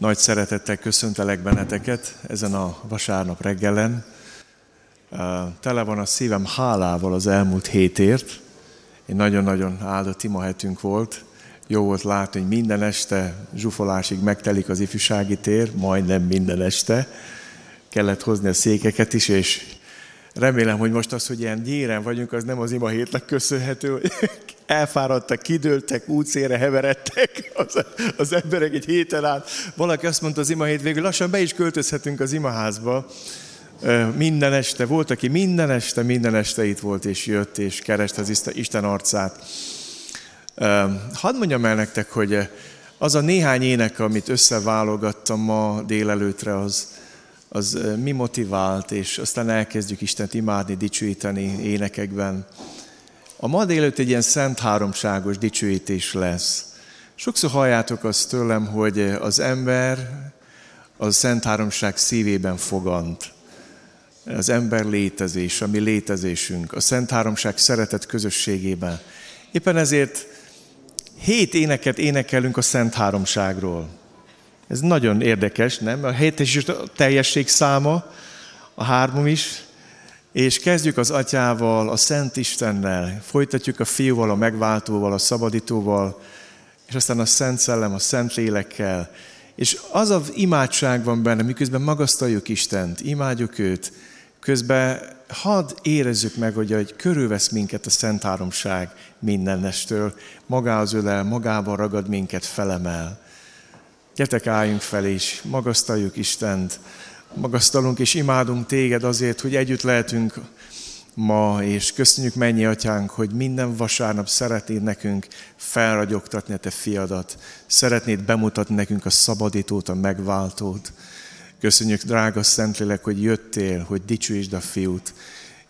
Nagy szeretettel köszöntelek benneteket ezen a vasárnap reggelen. Tele van a szívem hálával az elmúlt hétért. Egy nagyon-nagyon áldott imahetünk volt. Jó volt látni, hogy minden este zsúfolásig megtelik az ifjúsági tér, majdnem minden este. Kellett hozni a székeket is, és remélem, hogy most az, hogy ilyen gyéren vagyunk, az nem az ima hétnek köszönhető, hogy elfáradtak, kidőltek, útszére heveredtek az, az emberek egy héten át. Valaki azt mondta az ima hét végül, lassan be is költözhetünk az imaházba. Minden este, volt, aki minden este, minden este itt volt, és jött, és kereste az Isten arcát. Hadd mondjam el nektek, hogy az a néhány ének, amit összeválogattam ma délelőtre, az, az mi motivált, és aztán elkezdjük Istent imádni, dicsőíteni énekekben. A ma délőtt egy ilyen szent háromságos dicsőítés lesz. Sokszor halljátok azt tőlem, hogy az ember a szent háromság szívében fogant. Az ember létezés, a mi létezésünk, a szent háromság szeretet közösségében. Éppen ezért hét éneket énekelünk a szent háromságról. Ez nagyon érdekes, nem? A hét is a teljesség száma, a hármom is, és kezdjük az Atyával, a Szent Istennel, folytatjuk a Fiúval, a Megváltóval, a Szabadítóval, és aztán a Szent Szellem, a Szent Lélekkel. És az az imádság van benne, miközben magasztaljuk Istent, imádjuk őt, közben hadd érezzük meg, hogy, hogy körülvesz minket a Szent Háromság mindenestől, magához ölel, magával ragad minket, felemel. Gyertek, álljunk fel, és magasztaljuk Istent, magasztalunk és imádunk téged azért, hogy együtt lehetünk ma, és köszönjük mennyi atyánk, hogy minden vasárnap szeretnéd nekünk felragyogtatni a te fiadat, szeretnéd bemutatni nekünk a szabadítót, a megváltót. Köszönjük, drága Szentlélek, hogy jöttél, hogy dicsőítsd a fiút,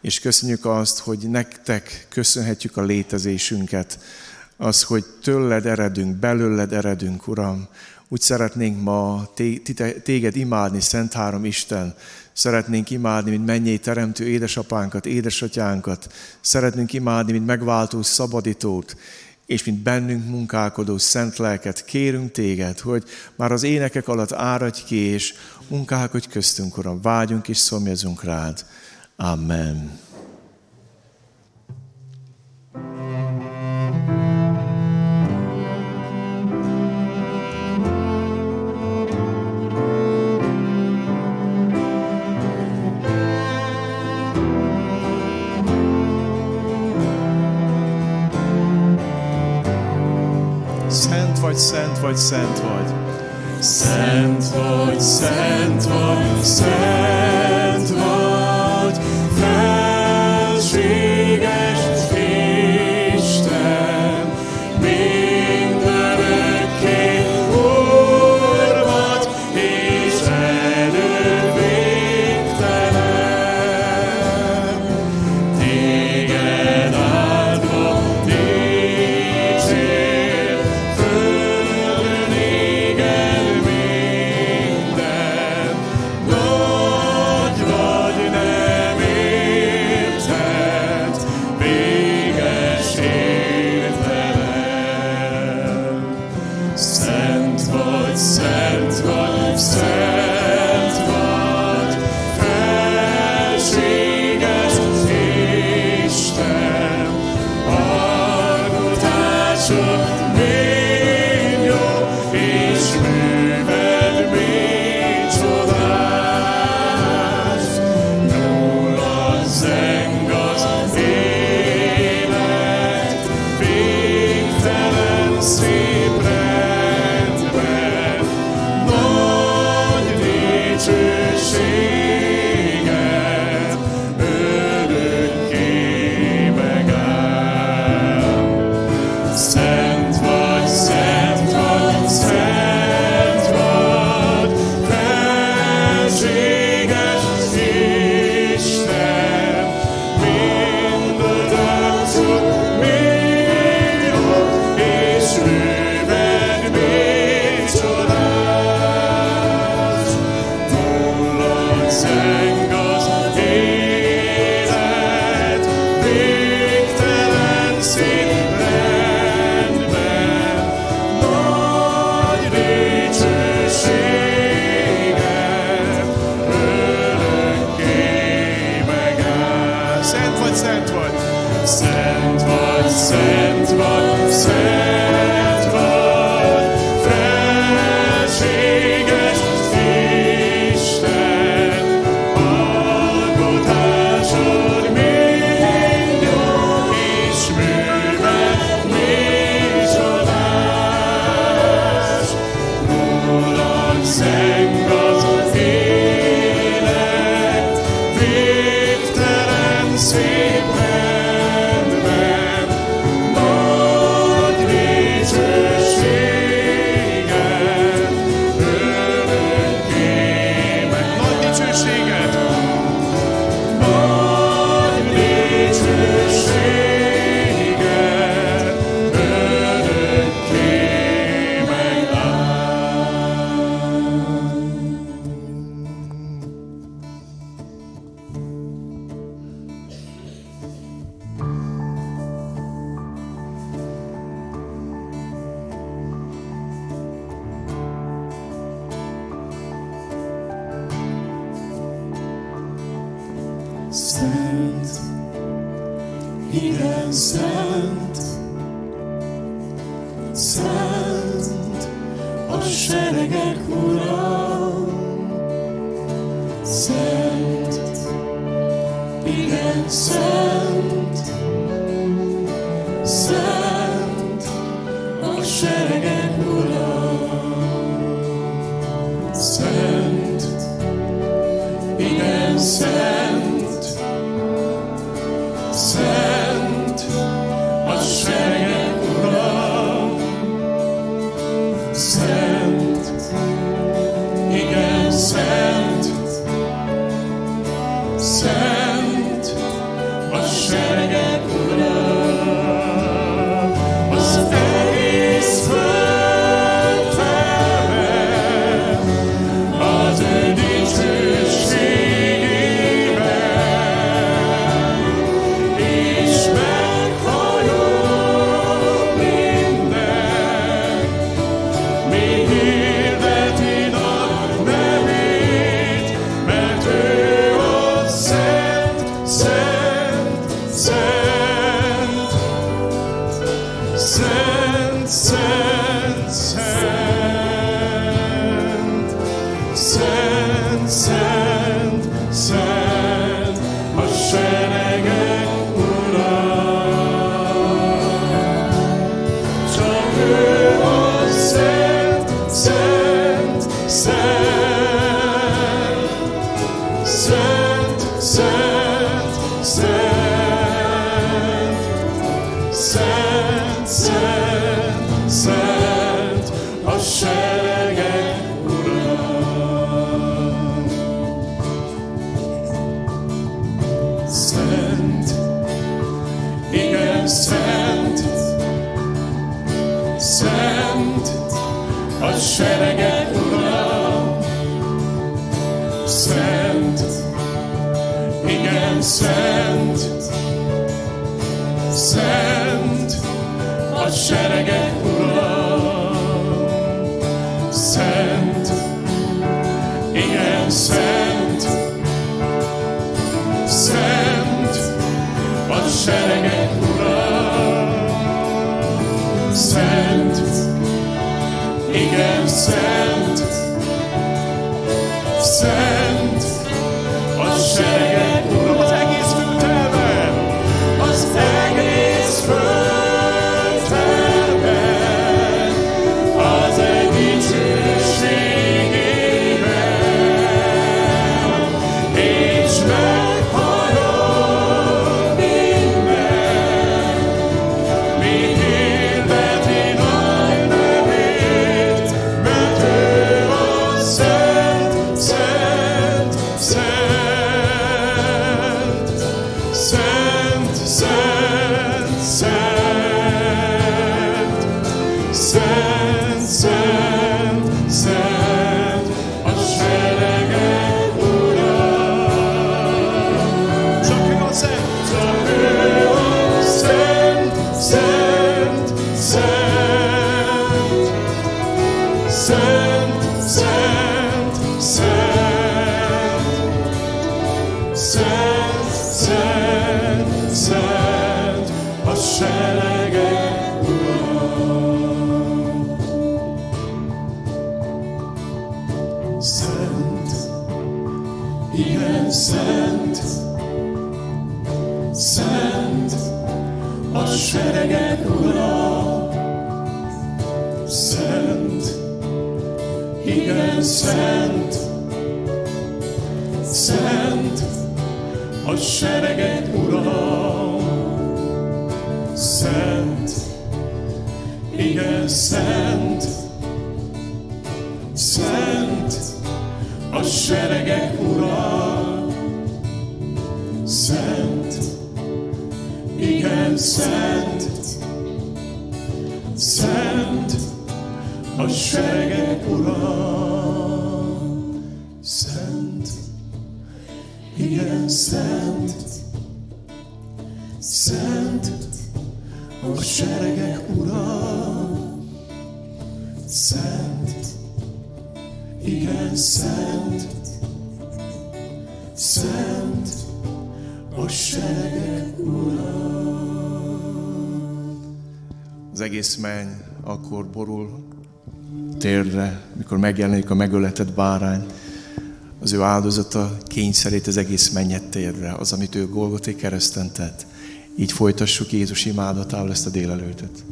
és köszönjük azt, hogy nektek köszönhetjük a létezésünket, az, hogy tőled eredünk, belőled eredünk, Uram, úgy szeretnénk ma téged imádni, Szent Három Isten. Szeretnénk imádni, mint mennyei teremtő édesapánkat, édesatyánkat. Szeretnénk imádni, mint megváltó szabadítót és mint bennünk munkálkodó szent lelket, kérünk téged, hogy már az énekek alatt áradj ki, és munkálkodj köztünk, Uram, vágyunk és szomjazunk rád. Amen. Vagy, szent vagy, szent vagy. Szent vagy, szent vagy, szent Szent a seregek ura. Szent, igen szent, Szent a seregek ura. Az egész menny akkor borul térdre, mikor megjelenik a megöletett bárány, az ő áldozata kényszerít az egész mennyet térre, az, amit ő Golgoté kereszten tett. Így folytassuk Jézus imádatával ezt a délelőtöt.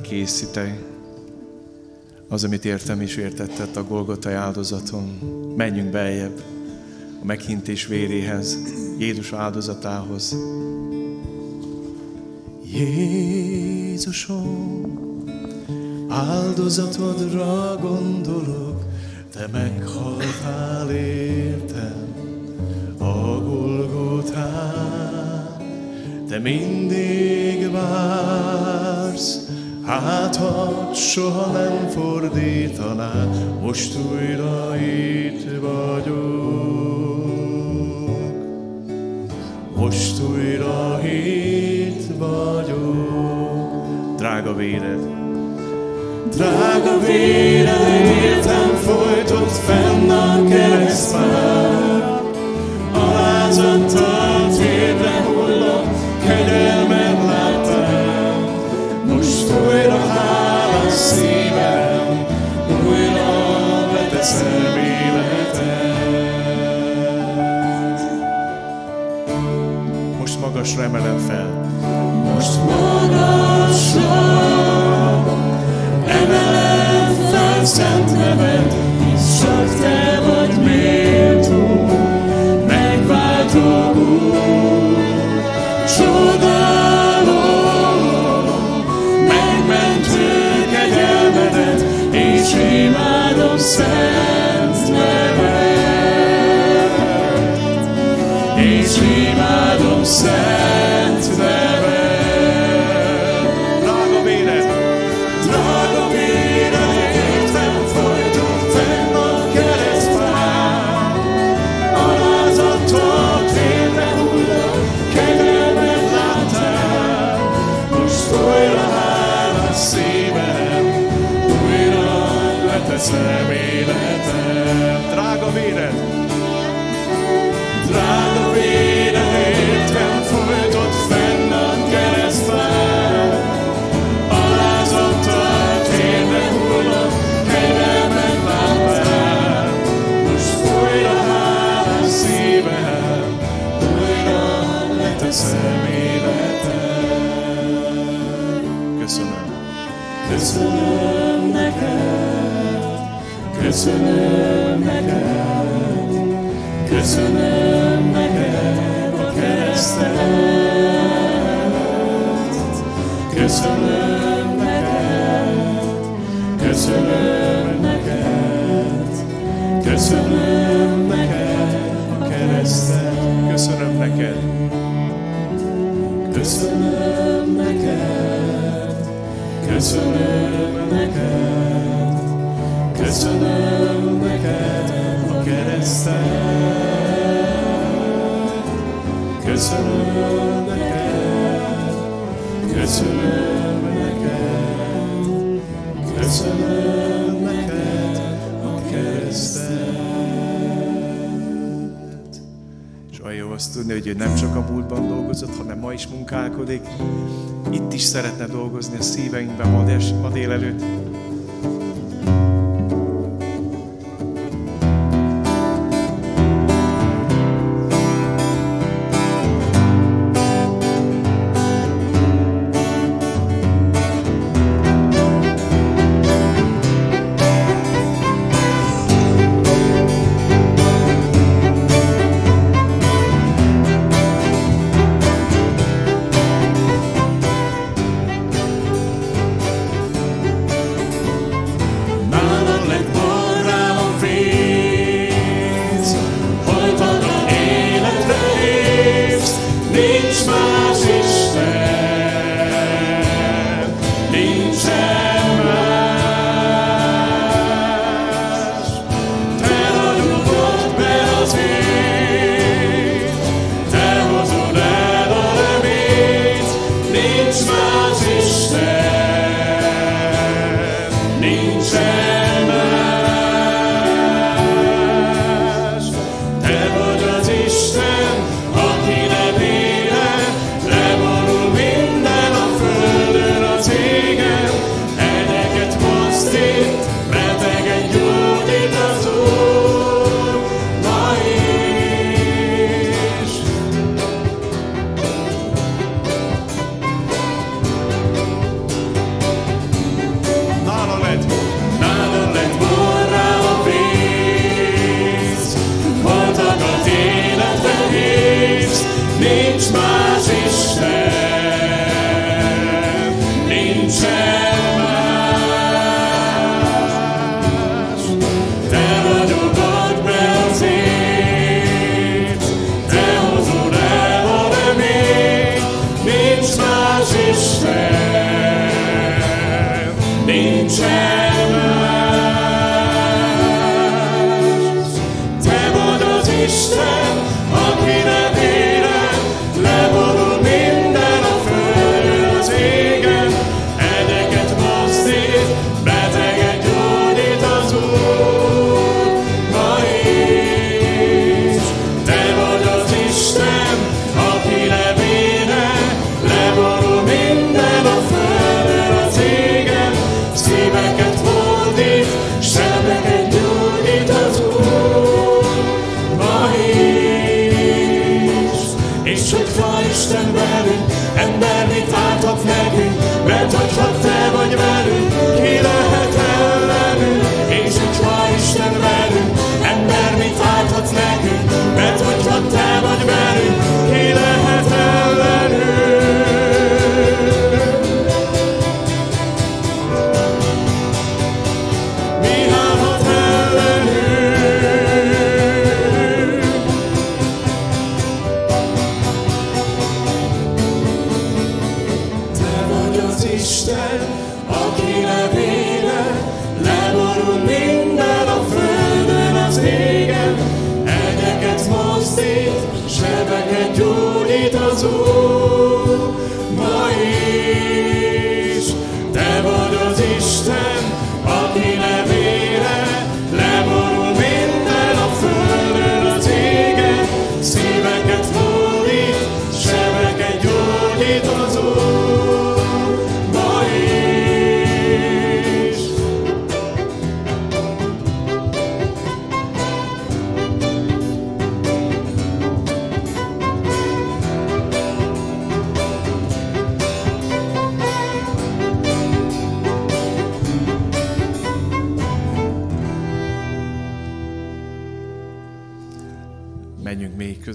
Készíteni. Az, amit értem és értettet a Golgotai áldozaton. Menjünk beljebb a meghintés véréhez, Jézus áldozatához. Jézusom, áldozatodra gondolok, te meghaltál értem a Golgotán, te mindig vársz, Hát ha soha nem fordítaná, most újra itt vagyok. Most újra itt vagyok. Drága véred, Drága véred, értem folytott fenn a keresztfán. Magasra emelem fel. Most magasra emelem fel szent neved, hisz csak te vagy méltó, megváltó Úr. és imádom szent Köszönöm neked, köszönöm neked a keresztelet. Köszönöm neked, köszönöm neked, köszönöm neked a keresztelet. Köszönöm neked. Köszönöm neked, köszönöm neked. Köszönöm tisztelet, köszönöm neked, köszönöm neked, köszönöm neked a keresztet. És tudni, hogy nem csak a múltban dolgozott, hanem ma is munkálkodik. Itt is szeretne dolgozni a szíveinkben ma, ma délelőtt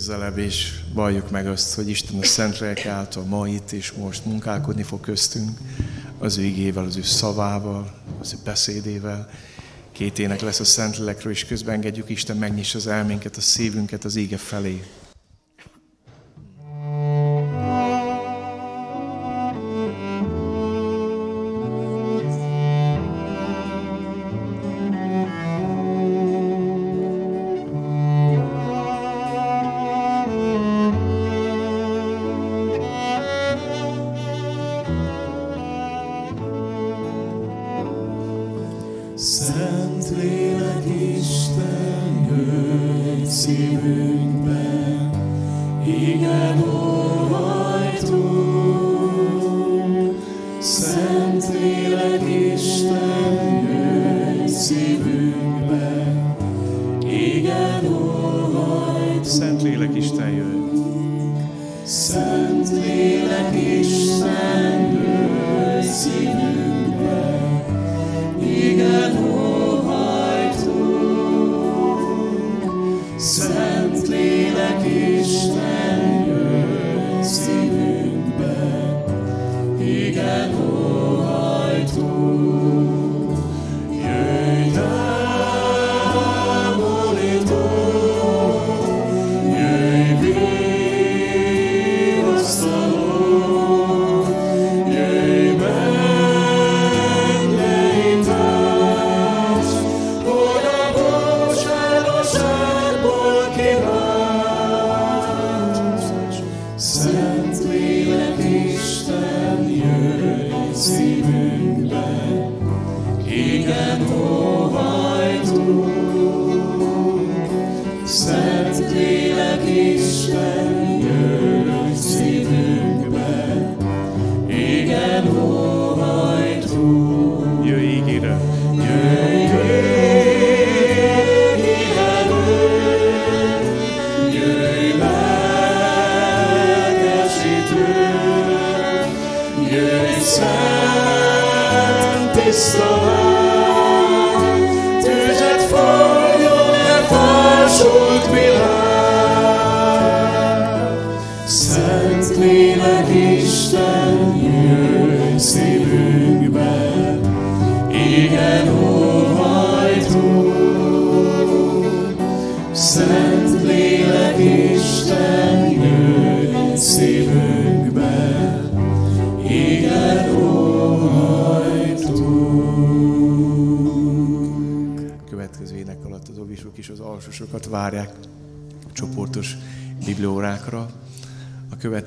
közelebb, és valljuk meg azt, hogy Isten a Szent Lelke által ma itt és most munkálkodni fog köztünk, az ő igével, az ő szavával, az ő beszédével. Két ének lesz a Szent Lélekről, és közben engedjük Isten megnyissa az elménket, a szívünket az ége felé.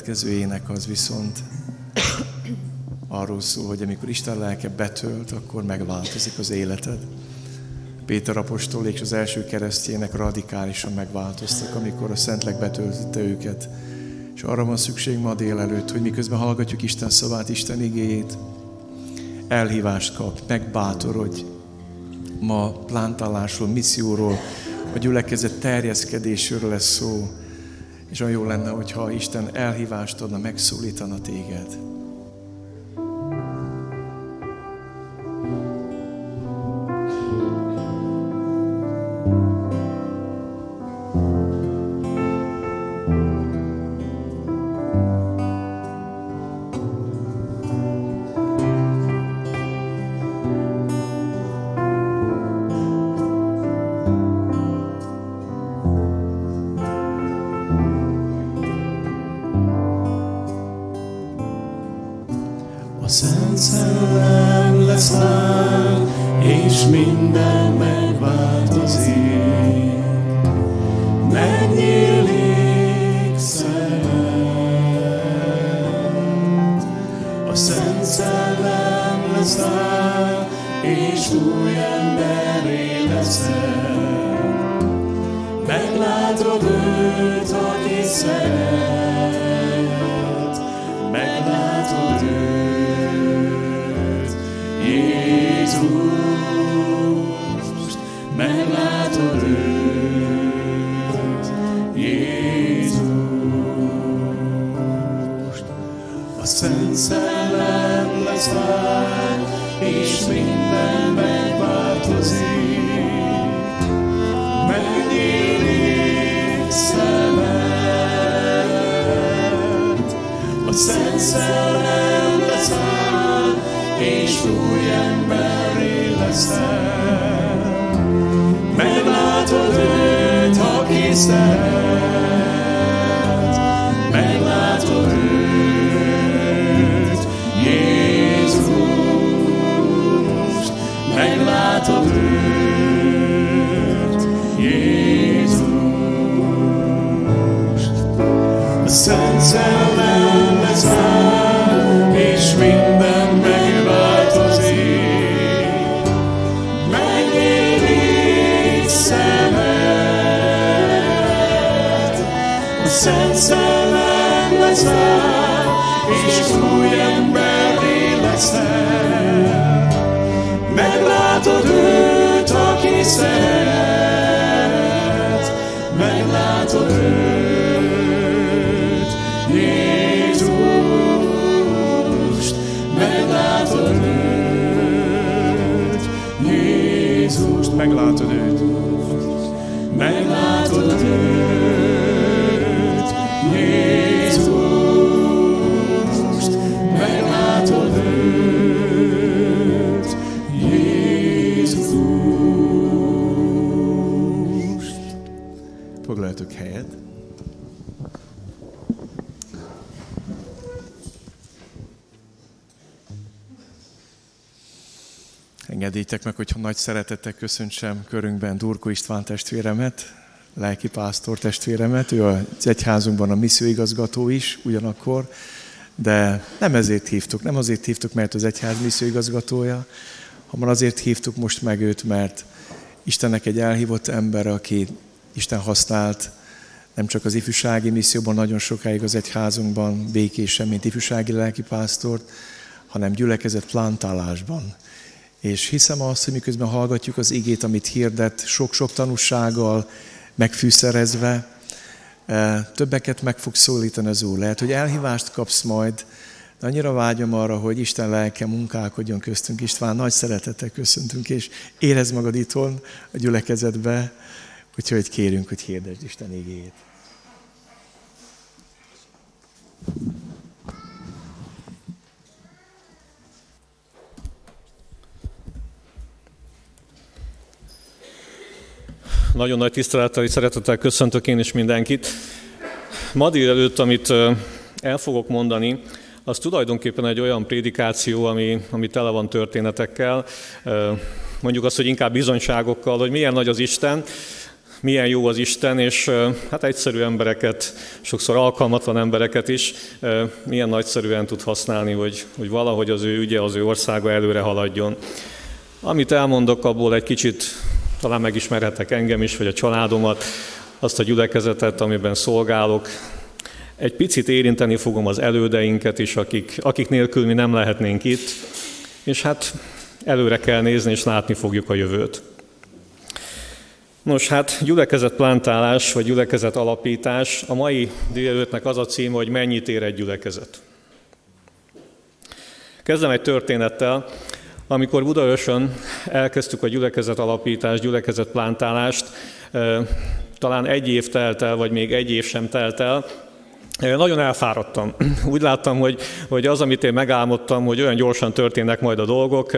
Következő ének az viszont arról szól, hogy amikor Isten lelke betölt, akkor megváltozik az életed. Péter apostol és az első keresztjének radikálisan megváltoztak, amikor a Szentlek betöltötte őket. És arra van szükség ma délelőtt, hogy miközben hallgatjuk Isten szavát, Isten igéjét, elhívást kap, megbátorodj. Ma plántálásról, misszióról, a gyülekezet terjeszkedésről lesz szó, és olyan jó lenne, hogyha Isten elhívást adna, megszólítana téged. Engedjétek meg, hogy nagy szeretettel köszöntsem körünkben Durko István testvéremet, lelki pásztor testvéremet, ő az egyházunkban a misszióigazgató is ugyanakkor, de nem ezért hívtuk, nem azért hívtuk, mert az egyház misszióigazgatója, hanem azért hívtuk most meg őt, mert Istennek egy elhívott ember, aki Isten használt nem csak az ifjúsági misszióban, nagyon sokáig az egyházunkban békésen, mint ifjúsági lelkipásztort, hanem gyülekezet plantálásban. És hiszem azt, hogy miközben hallgatjuk az igét, amit hirdet, sok-sok tanúsággal megfűszerezve, eh, többeket meg fog szólítani az Úr. Lehet, hogy elhívást kapsz majd, de annyira vágyom arra, hogy Isten lelke munkálkodjon köztünk. István, nagy szeretettel köszöntünk, és érezd magad itthon a gyülekezetbe, úgyhogy kérünk, hogy hirdesd Isten igéjét. Nagyon nagy tisztelettel és szeretettel köszöntök én is mindenkit. Ma délelőtt, amit el fogok mondani, az tulajdonképpen egy olyan prédikáció, ami, ami tele van történetekkel, mondjuk azt, hogy inkább bizonyságokkal, hogy milyen nagy az Isten, milyen jó az Isten, és hát egyszerű embereket, sokszor alkalmatlan embereket is milyen nagyszerűen tud használni, hogy, hogy valahogy az ő ügye, az ő országa előre haladjon. Amit elmondok, abból egy kicsit talán megismerhetek engem is, vagy a családomat, azt a gyülekezetet, amiben szolgálok. Egy picit érinteni fogom az elődeinket is, akik, akik nélkül mi nem lehetnénk itt, és hát előre kell nézni, és látni fogjuk a jövőt. Nos, hát gyülekezet plántálás, vagy gyülekezet alapítás. A mai délelőttnek az a címe, hogy mennyit ér egy gyülekezet. Kezdem egy történettel. Amikor Budaörsön elkezdtük a gyülekezet alapítást, gyülekezet plántálást, talán egy év telt el, vagy még egy év sem telt el, nagyon elfáradtam. Úgy láttam, hogy, hogy az, amit én megálmodtam, hogy olyan gyorsan történnek majd a dolgok,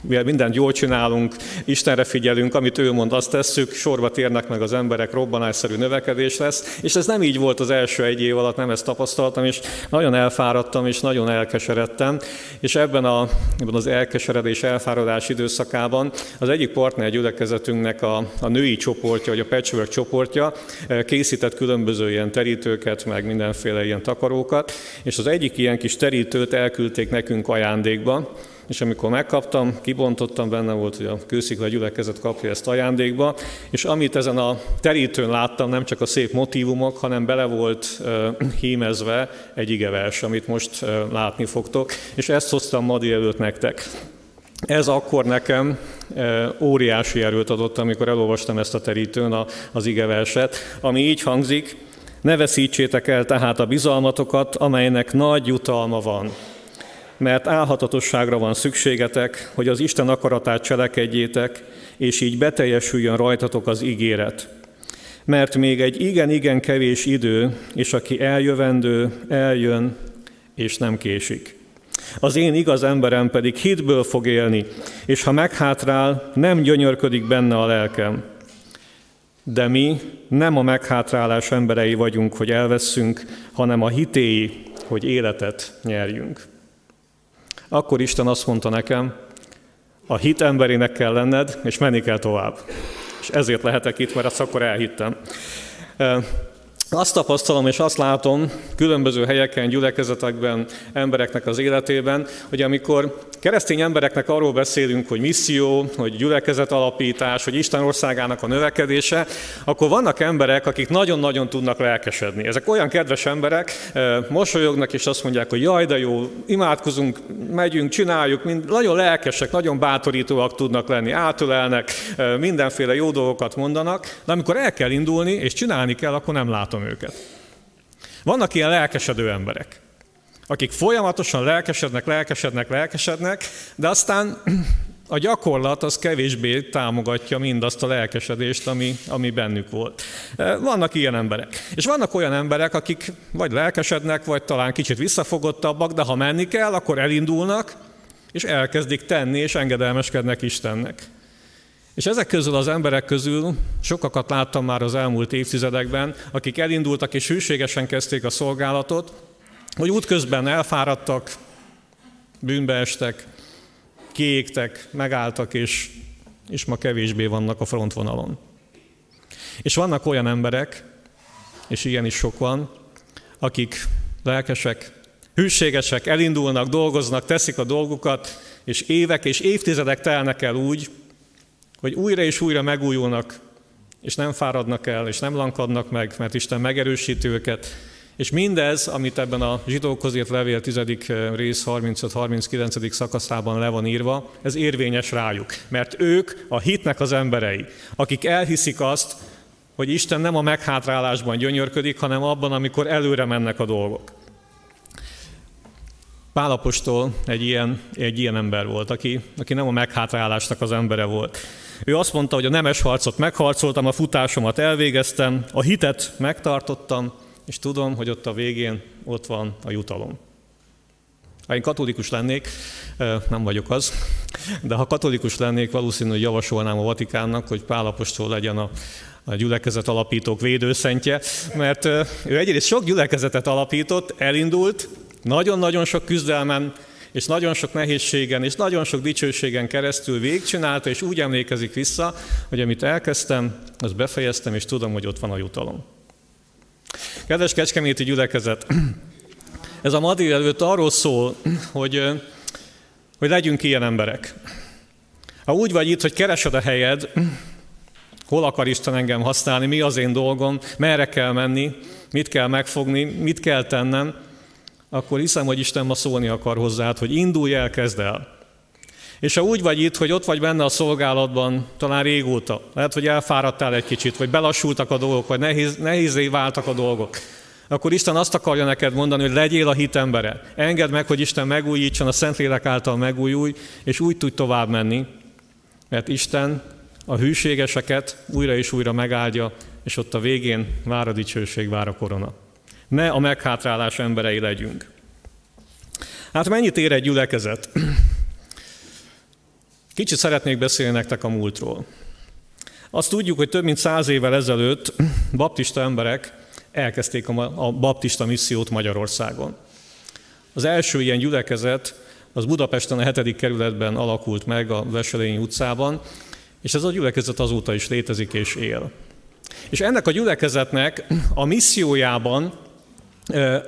mivel mindent jól csinálunk, Istenre figyelünk, amit ő mond, azt tesszük, sorba térnek meg az emberek, robbanásszerű növekedés lesz, és ez nem így volt az első egy év alatt, nem ezt tapasztaltam, és nagyon elfáradtam, és nagyon elkeseredtem, és ebben, a, ebben az elkeseredés, elfáradás időszakában az egyik partner gyülekezetünknek a, a női csoportja, vagy a patchwork csoportja eh, készített különböző ilyen terítőket, meg mindenféle ilyen takarókat, és az egyik ilyen kis terítőt elküldték nekünk ajándékba, és amikor megkaptam, kibontottam, benne volt, hogy a kőszikla gyülekezet kapja ezt ajándékba, és amit ezen a terítőn láttam, nem csak a szép motivumok, hanem bele volt hímezve egy igevers, amit most látni fogtok, és ezt hoztam ma délelőtt nektek. Ez akkor nekem óriási erőt adott, amikor elolvastam ezt a terítőn az igeverset, ami így hangzik, ne veszítsétek el tehát a bizalmatokat, amelynek nagy jutalma van mert álhatatosságra van szükségetek, hogy az Isten akaratát cselekedjétek, és így beteljesüljön rajtatok az ígéret. Mert még egy igen-igen kevés idő, és aki eljövendő, eljön, és nem késik. Az én igaz emberem pedig hitből fog élni, és ha meghátrál, nem gyönyörködik benne a lelkem. De mi nem a meghátrálás emberei vagyunk, hogy elveszünk, hanem a hitéi, hogy életet nyerjünk. Akkor Isten azt mondta nekem, a hit emberének kell lenned, és menni kell tovább. És ezért lehetek itt, mert azt akkor elhittem. Azt tapasztalom és azt látom különböző helyeken, gyülekezetekben, embereknek az életében, hogy amikor keresztény embereknek arról beszélünk, hogy misszió, hogy gyülekezet alapítás, hogy Isten országának a növekedése, akkor vannak emberek, akik nagyon-nagyon tudnak lelkesedni. Ezek olyan kedves emberek, eh, mosolyognak és azt mondják, hogy jaj, de jó, imádkozunk, megyünk, csináljuk, mind, nagyon lelkesek, nagyon bátorítóak tudnak lenni, átölelnek, eh, mindenféle jó dolgokat mondanak, de amikor el kell indulni és csinálni kell, akkor nem látom őket. Vannak ilyen lelkesedő emberek akik folyamatosan lelkesednek, lelkesednek, lelkesednek, de aztán a gyakorlat az kevésbé támogatja mindazt a lelkesedést, ami, ami bennük volt. E, vannak ilyen emberek. És vannak olyan emberek, akik vagy lelkesednek, vagy talán kicsit visszafogottabbak, de ha menni kell, akkor elindulnak, és elkezdik tenni, és engedelmeskednek Istennek. És ezek közül az emberek közül sokakat láttam már az elmúlt évtizedekben, akik elindultak és hűségesen kezdték a szolgálatot, hogy útközben elfáradtak, bűnbe estek, kiégtek, megálltak, és, és ma kevésbé vannak a frontvonalon. És vannak olyan emberek, és ilyen is sok van, akik lelkesek, hűségesek, elindulnak, dolgoznak, teszik a dolgukat, és évek és évtizedek telnek el úgy, hogy újra és újra megújulnak, és nem fáradnak el, és nem lankadnak meg, mert Isten megerősíti őket, és mindez, amit ebben a zsidókhoz írt levél 10. Eh, rész 35-39. szakaszában le van írva, ez érvényes rájuk. Mert ők a hitnek az emberei, akik elhiszik azt, hogy Isten nem a meghátrálásban gyönyörködik, hanem abban, amikor előre mennek a dolgok. Pálapostól egy ilyen, egy ilyen ember volt, aki, aki nem a meghátrálásnak az embere volt. Ő azt mondta, hogy a nemes harcot megharcoltam, a futásomat elvégeztem, a hitet megtartottam, és tudom, hogy ott a végén ott van a jutalom. Ha én katolikus lennék, nem vagyok az, de ha katolikus lennék, valószínűleg javasolnám a Vatikánnak, hogy Pálapostól legyen a, a gyülekezet alapítók védőszentje, mert ő egyrészt sok gyülekezetet alapított, elindult, nagyon-nagyon sok küzdelmen, és nagyon sok nehézségen, és nagyon sok dicsőségen keresztül végigcsinálta, és úgy emlékezik vissza, hogy amit elkezdtem, azt befejeztem, és tudom, hogy ott van a jutalom. Kedves Kecskeméti gyülekezet, ez a ma előtt arról szól, hogy, hogy legyünk ilyen emberek. Ha úgy vagy itt, hogy keresed a helyed, hol akar Isten engem használni, mi az én dolgom, merre kell menni, mit kell megfogni, mit kell tennem, akkor hiszem, hogy Isten ma szólni akar hozzád, hogy indulj el, kezd el. És ha úgy vagy itt, hogy ott vagy benne a szolgálatban, talán régóta, lehet, hogy elfáradtál egy kicsit, vagy belassultak a dolgok, vagy nehéz, nehézé váltak a dolgok, akkor Isten azt akarja neked mondani, hogy legyél a hit embere. Engedd meg, hogy Isten megújítson, a Szentlélek által megújulj, és úgy tudj tovább menni, mert Isten a hűségeseket újra és újra megáldja, és ott a végén vár a dicsőség, vár a korona. Ne a meghátrálás emberei legyünk. Hát mennyit ér egy gyülekezet? Kicsit szeretnék beszélni nektek a múltról. Azt tudjuk, hogy több mint száz évvel ezelőtt baptista emberek elkezdték a baptista missziót Magyarországon. Az első ilyen gyülekezet az Budapesten a 7. kerületben alakult meg a Veselényi utcában, és ez a gyülekezet azóta is létezik és él. És ennek a gyülekezetnek a missziójában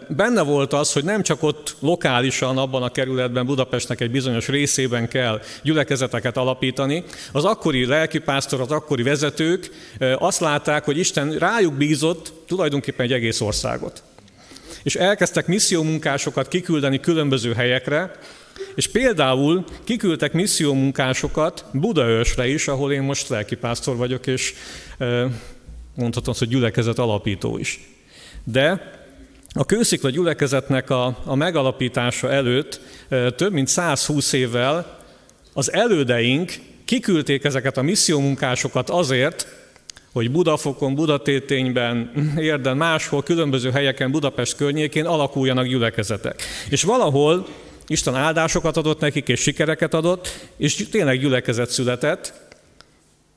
Benne volt az, hogy nem csak ott lokálisan, abban a kerületben, Budapestnek egy bizonyos részében kell gyülekezeteket alapítani. Az akkori lelkipásztor, az akkori vezetők azt látták, hogy Isten rájuk bízott tulajdonképpen egy egész országot. És elkezdtek missziómunkásokat kiküldeni különböző helyekre, és például kiküldtek missziómunkásokat Budaörsre is, ahol én most lelkipásztor vagyok, és mondhatom, hogy gyülekezet alapító is. De a kőszikla gyülekezetnek a, a megalapítása előtt több mint 120 évvel az elődeink kiküldték ezeket a missziómunkásokat azért, hogy Budafokon, Budatétényben, Érden, máshol, különböző helyeken, Budapest környékén alakuljanak gyülekezetek. És valahol Isten áldásokat adott nekik, és sikereket adott, és tényleg gyülekezet született,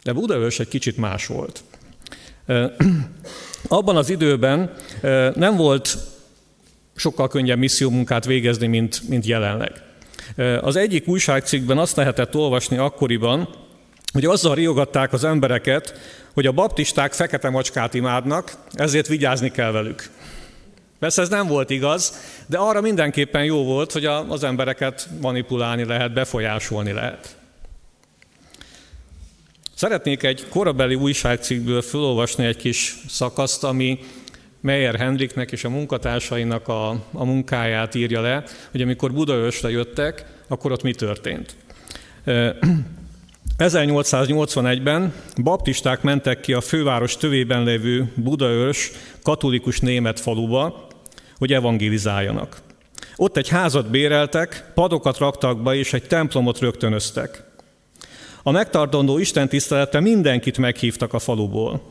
de Budaörs egy kicsit más volt. Abban az időben nem volt sokkal könnyebb missziómunkát végezni, mint, mint jelenleg. Az egyik újságcikkben azt lehetett olvasni akkoriban, hogy azzal riogatták az embereket, hogy a baptisták fekete macskát imádnak, ezért vigyázni kell velük. Persze ez nem volt igaz, de arra mindenképpen jó volt, hogy az embereket manipulálni lehet, befolyásolni lehet. Szeretnék egy korabeli újságcikkből felolvasni egy kis szakaszt, ami Meyer Hendriknek és a munkatársainak a, a munkáját írja le, hogy amikor Budaörsre jöttek, akkor ott mi történt. 1881-ben baptisták mentek ki a főváros tövében lévő Budaörs katolikus német faluba, hogy evangelizáljanak. Ott egy házat béreltek, padokat raktak be, és egy templomot rögtönöztek. A megtartandó istentisztelete mindenkit meghívtak a faluból.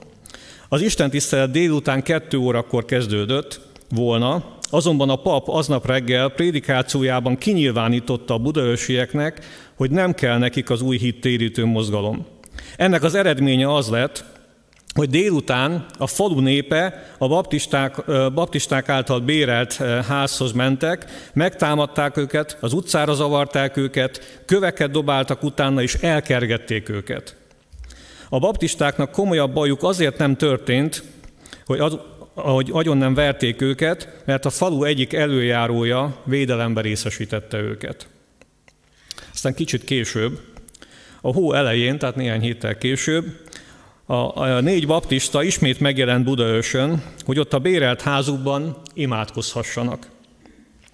Az istentisztelet délután kettő órakor kezdődött volna, azonban a pap aznap reggel prédikációjában kinyilvánította a budaörsieknek, hogy nem kell nekik az új hittérítő mozgalom. Ennek az eredménye az lett, hogy délután a falu népe a baptisták, baptisták által bérelt házhoz mentek, megtámadták őket, az utcára zavarták őket, köveket dobáltak utána, és elkergették őket. A baptistáknak komolyabb bajuk azért nem történt, hogy, az, hogy agyon nem verték őket, mert a falu egyik előjárója védelembe részesítette őket. Aztán kicsit később, a hó elején, tehát néhány héttel később, a, a négy baptista ismét megjelent Budaörsön, hogy ott a bérelt házukban imádkozhassanak.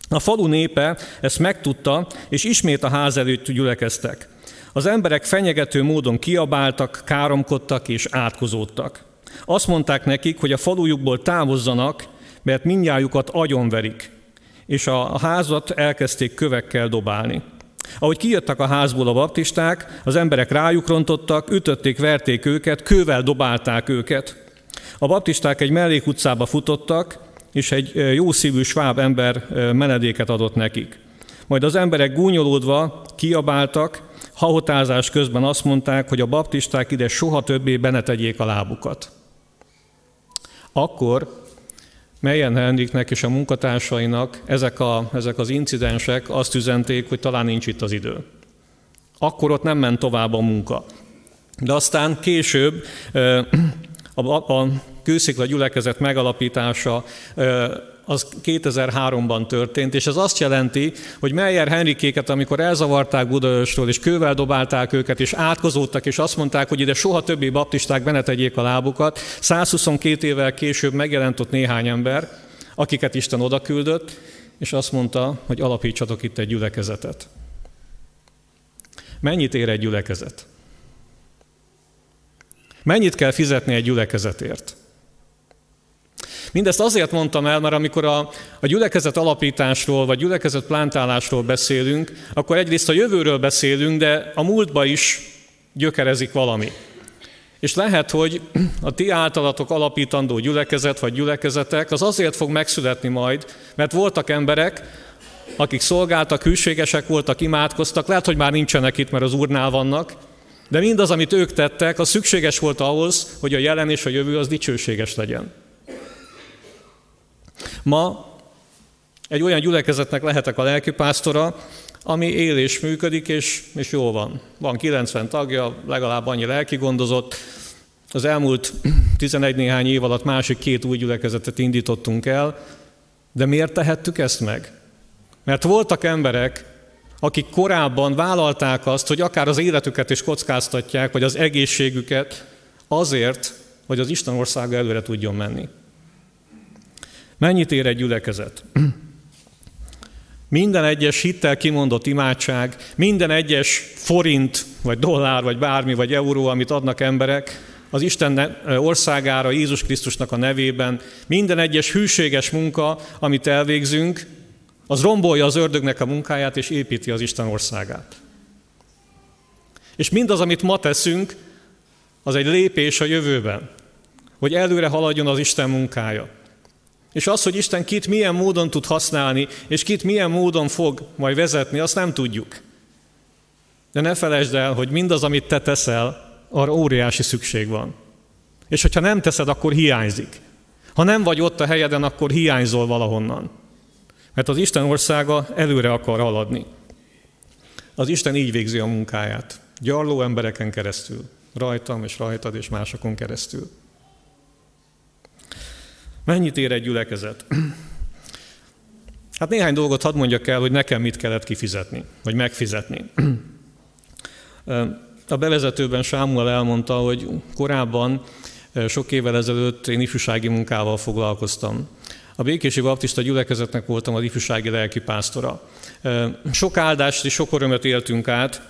A falu népe ezt megtudta, és ismét a ház előtt gyülekeztek. Az emberek fenyegető módon kiabáltak, káromkodtak és átkozódtak. Azt mondták nekik, hogy a falujukból távozzanak, mert mindjájukat agyonverik, és a házat elkezdték kövekkel dobálni. Ahogy kijöttek a házból a baptisták, az emberek rájuk rontottak, ütötték, verték őket, kővel dobálták őket. A baptisták egy mellékutcába futottak, és egy jó szívű sváb ember menedéket adott nekik. Majd az emberek gúnyolódva kiabáltak, hahotázás közben azt mondták, hogy a baptisták ide soha többé bene tegyék a lábukat. Akkor Melyen Hendriknek és a munkatársainak ezek, a, ezek az incidensek azt üzenték, hogy talán nincs itt az idő. Akkor ott nem ment tovább a munka. De aztán később a, a kőszikla gyülekezet megalapítása az 2003-ban történt, és ez azt jelenti, hogy Meyer Henrikéket, amikor elzavarták Budaörsről, és kővel dobálták őket, és átkozódtak, és azt mondták, hogy ide soha többé baptisták benne tegyék a lábukat, 122 évvel később megjelent ott néhány ember, akiket Isten oda küldött, és azt mondta, hogy alapítsatok itt egy gyülekezetet. Mennyit ér egy gyülekezet? Mennyit kell fizetni egy gyülekezetért? Mindezt azért mondtam el, mert amikor a, a gyülekezet alapításról, vagy gyülekezet plántálásról beszélünk, akkor egyrészt a jövőről beszélünk, de a múltba is gyökerezik valami. És lehet, hogy a ti általatok alapítandó gyülekezet vagy gyülekezetek az azért fog megszületni majd, mert voltak emberek, akik szolgáltak, hűségesek voltak, imádkoztak, lehet, hogy már nincsenek itt, mert az úrnál vannak, de mindaz, amit ők tettek, az szükséges volt ahhoz, hogy a jelen és a jövő az dicsőséges legyen. Ma egy olyan gyülekezetnek lehetek a lelkipásztora, ami él és működik, és, és jól van. Van 90 tagja, legalább annyi lelki gondozott. Az elmúlt 11 néhány év alatt másik két új gyülekezetet indítottunk el, de miért tehettük ezt meg? Mert voltak emberek, akik korábban vállalták azt, hogy akár az életüket is kockáztatják, vagy az egészségüket azért, hogy az Isten országa előre tudjon menni. Mennyit ér egy gyülekezet? Minden egyes hittel kimondott imádság, minden egyes forint, vagy dollár, vagy bármi, vagy euró, amit adnak emberek, az Isten országára, Jézus Krisztusnak a nevében, minden egyes hűséges munka, amit elvégzünk, az rombolja az ördögnek a munkáját, és építi az Isten országát. És mindaz, amit ma teszünk, az egy lépés a jövőben. hogy előre haladjon az Isten munkája. És az, hogy Isten kit milyen módon tud használni, és kit milyen módon fog majd vezetni, azt nem tudjuk. De ne felejtsd el, hogy mindaz, amit te teszel, arra óriási szükség van. És hogyha nem teszed, akkor hiányzik. Ha nem vagy ott a helyeden, akkor hiányzol valahonnan. Mert az Isten országa előre akar haladni. Az Isten így végzi a munkáját. Gyarló embereken keresztül. Rajtam és rajtad és másokon keresztül. Mennyit ér egy gyülekezet? Hát néhány dolgot hadd mondjak el, hogy nekem mit kellett kifizetni, vagy megfizetni. A bevezetőben Sámuel elmondta, hogy korábban, sok évvel ezelőtt én ifjúsági munkával foglalkoztam. A Békési Baptista gyülekezetnek voltam az ifjúsági lelkipásztora. Sok áldást és sok örömöt éltünk át,